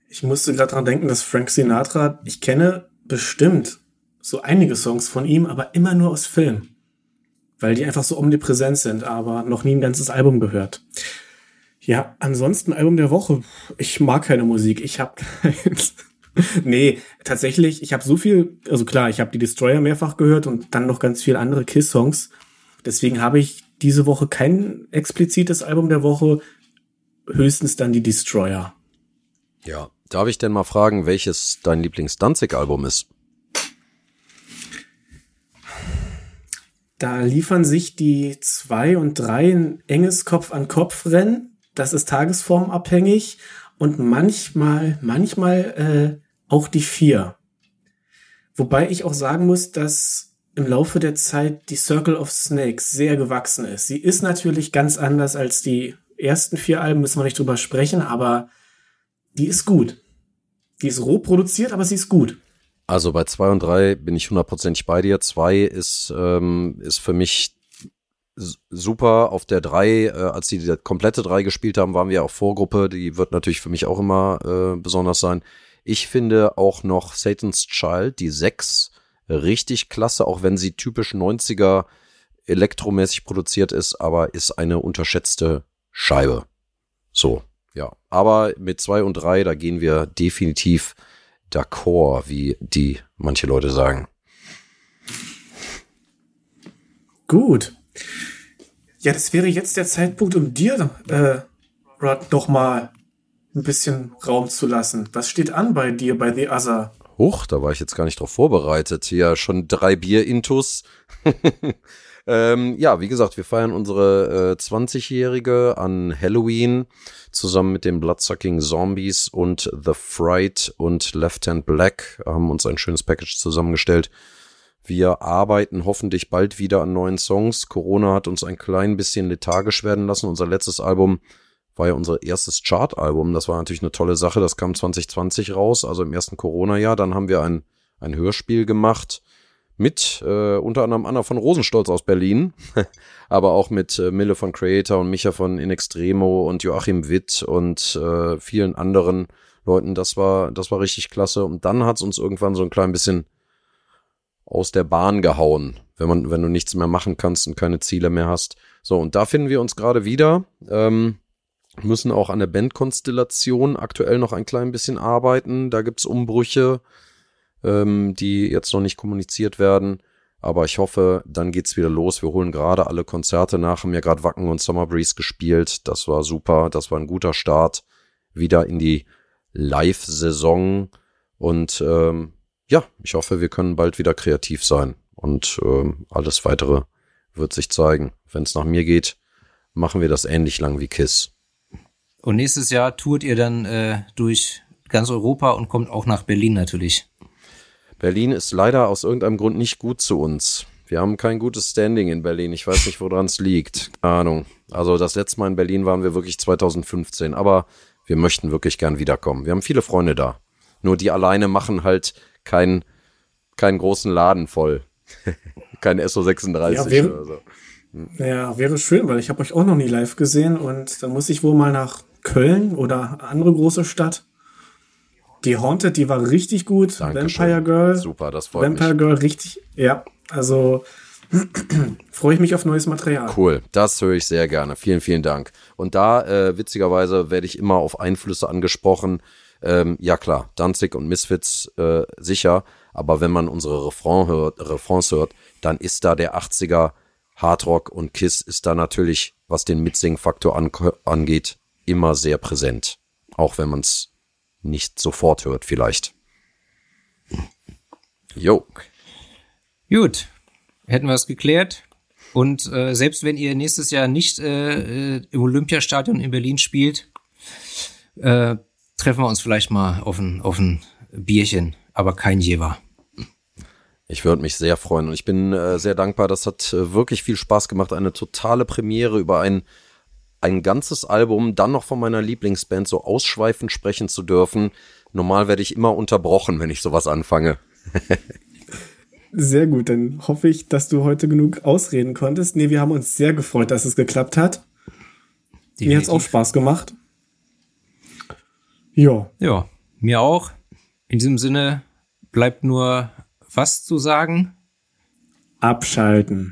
Ich musste gerade dran denken, dass Frank Sinatra, ich kenne bestimmt so einige Songs von ihm, aber immer nur aus Film. Weil die einfach so omnipräsent sind, aber noch nie ein ganzes Album gehört. Ja, ansonsten Album der Woche. Ich mag keine Musik. Ich habe keins. nee, tatsächlich, ich habe so viel, also klar, ich habe die Destroyer mehrfach gehört und dann noch ganz viele andere Kiss-Songs. Deswegen habe ich diese Woche kein explizites Album der Woche, höchstens dann die Destroyer. Ja, darf ich denn mal fragen, welches dein Lieblings-Danzig-Album ist? Da liefern sich die zwei und drei ein enges Kopf-an-Kopf-Rennen. das ist tagesformabhängig und manchmal, manchmal äh, auch die vier. Wobei ich auch sagen muss, dass im Laufe der Zeit die Circle of Snakes sehr gewachsen ist. Sie ist natürlich ganz anders als die ersten vier Alben, müssen wir nicht drüber sprechen, aber die ist gut. Die ist roh produziert, aber sie ist gut. Also bei zwei und drei bin ich hundertprozentig bei dir. Zwei ist, ähm, ist für mich super. Auf der drei, äh, als sie die komplette drei gespielt haben, waren wir auch Vorgruppe. Die wird natürlich für mich auch immer äh, besonders sein. Ich finde auch noch Satan's Child, die sechs, richtig klasse, auch wenn sie typisch 90er elektromäßig produziert ist, aber ist eine unterschätzte Scheibe. So, ja. Aber mit zwei und drei, da gehen wir definitiv d'accord, wie die manche Leute sagen. Gut. Ja, das wäre jetzt der Zeitpunkt, um dir, äh, Rod, noch mal ein bisschen Raum zu lassen. Was steht an bei dir, bei The Other? Huch, da war ich jetzt gar nicht drauf vorbereitet. Ja, schon drei Bier-Intus. ähm, ja, wie gesagt, wir feiern unsere äh, 20-Jährige an Halloween zusammen mit den Bloodsucking Zombies und The Fright und Left Hand Black haben uns ein schönes Package zusammengestellt. Wir arbeiten hoffentlich bald wieder an neuen Songs. Corona hat uns ein klein bisschen lethargisch werden lassen. Unser letztes Album war ja unser erstes Chart-Album. Das war natürlich eine tolle Sache. Das kam 2020 raus, also im ersten Corona-Jahr. Dann haben wir ein, ein Hörspiel gemacht mit äh, unter anderem Anna von Rosenstolz aus Berlin, aber auch mit äh, Mille von Creator und Micha von In Extremo und Joachim Witt und äh, vielen anderen Leuten. Das war, das war richtig klasse. Und dann hat es uns irgendwann so ein klein bisschen aus der Bahn gehauen, wenn man, wenn du nichts mehr machen kannst und keine Ziele mehr hast. So, und da finden wir uns gerade wieder. Ähm, müssen auch an der Bandkonstellation aktuell noch ein klein bisschen arbeiten. Da gibt's Umbrüche, ähm, die jetzt noch nicht kommuniziert werden. Aber ich hoffe, dann geht's wieder los. Wir holen gerade alle Konzerte nach, haben ja gerade Wacken und Summer Breeze gespielt. Das war super, das war ein guter Start wieder in die Live-Saison. Und ähm, ja, ich hoffe, wir können bald wieder kreativ sein. Und ähm, alles weitere wird sich zeigen. Wenn es nach mir geht, machen wir das ähnlich lang wie Kiss. Und nächstes Jahr tourt ihr dann äh, durch ganz Europa und kommt auch nach Berlin natürlich. Berlin ist leider aus irgendeinem Grund nicht gut zu uns. Wir haben kein gutes Standing in Berlin. Ich weiß nicht, woran es liegt. Ahnung. Also das letzte Mal in Berlin waren wir wirklich 2015. Aber wir möchten wirklich gern wiederkommen. Wir haben viele Freunde da. Nur die alleine machen halt keinen keinen großen Laden voll. kein SO36 ja, wäre, oder so. Ja, wäre schön, weil ich habe euch auch noch nie live gesehen und dann muss ich wohl mal nach Köln oder andere große Stadt. Die Haunted, die war richtig gut. Dankeschön. Vampire Girl. Super, das freut Vampire mich. Girl, richtig. Ja, also freue ich mich auf neues Material. Cool, das höre ich sehr gerne. Vielen, vielen Dank. Und da, äh, witzigerweise, werde ich immer auf Einflüsse angesprochen. Ähm, ja klar, Danzig und Misfits äh, sicher, aber wenn man unsere Refrain hört, Refrains hört, dann ist da der 80er Hardrock und Kiss ist da natürlich, was den Mitsing-Faktor an, angeht, immer sehr präsent. Auch wenn man es nicht sofort hört, vielleicht. Jo. Gut, hätten wir es geklärt. Und äh, selbst wenn ihr nächstes Jahr nicht äh, äh, im Olympiastadion in Berlin spielt, äh, treffen wir uns vielleicht mal auf ein, auf ein Bierchen, aber kein Jever. Ich würde mich sehr freuen und ich bin äh, sehr dankbar. Das hat äh, wirklich viel Spaß gemacht. Eine totale Premiere über ein, ein ganzes Album, dann noch von meiner Lieblingsband so ausschweifend sprechen zu dürfen. Normal werde ich immer unterbrochen, wenn ich sowas anfange. Sehr gut, dann hoffe ich, dass du heute genug ausreden konntest. Nee, wir haben uns sehr gefreut, dass es geklappt hat. Definitiv. Mir hat es auch Spaß gemacht. Ja. Ja, mir auch. In diesem Sinne bleibt nur was zu sagen? Abschalten.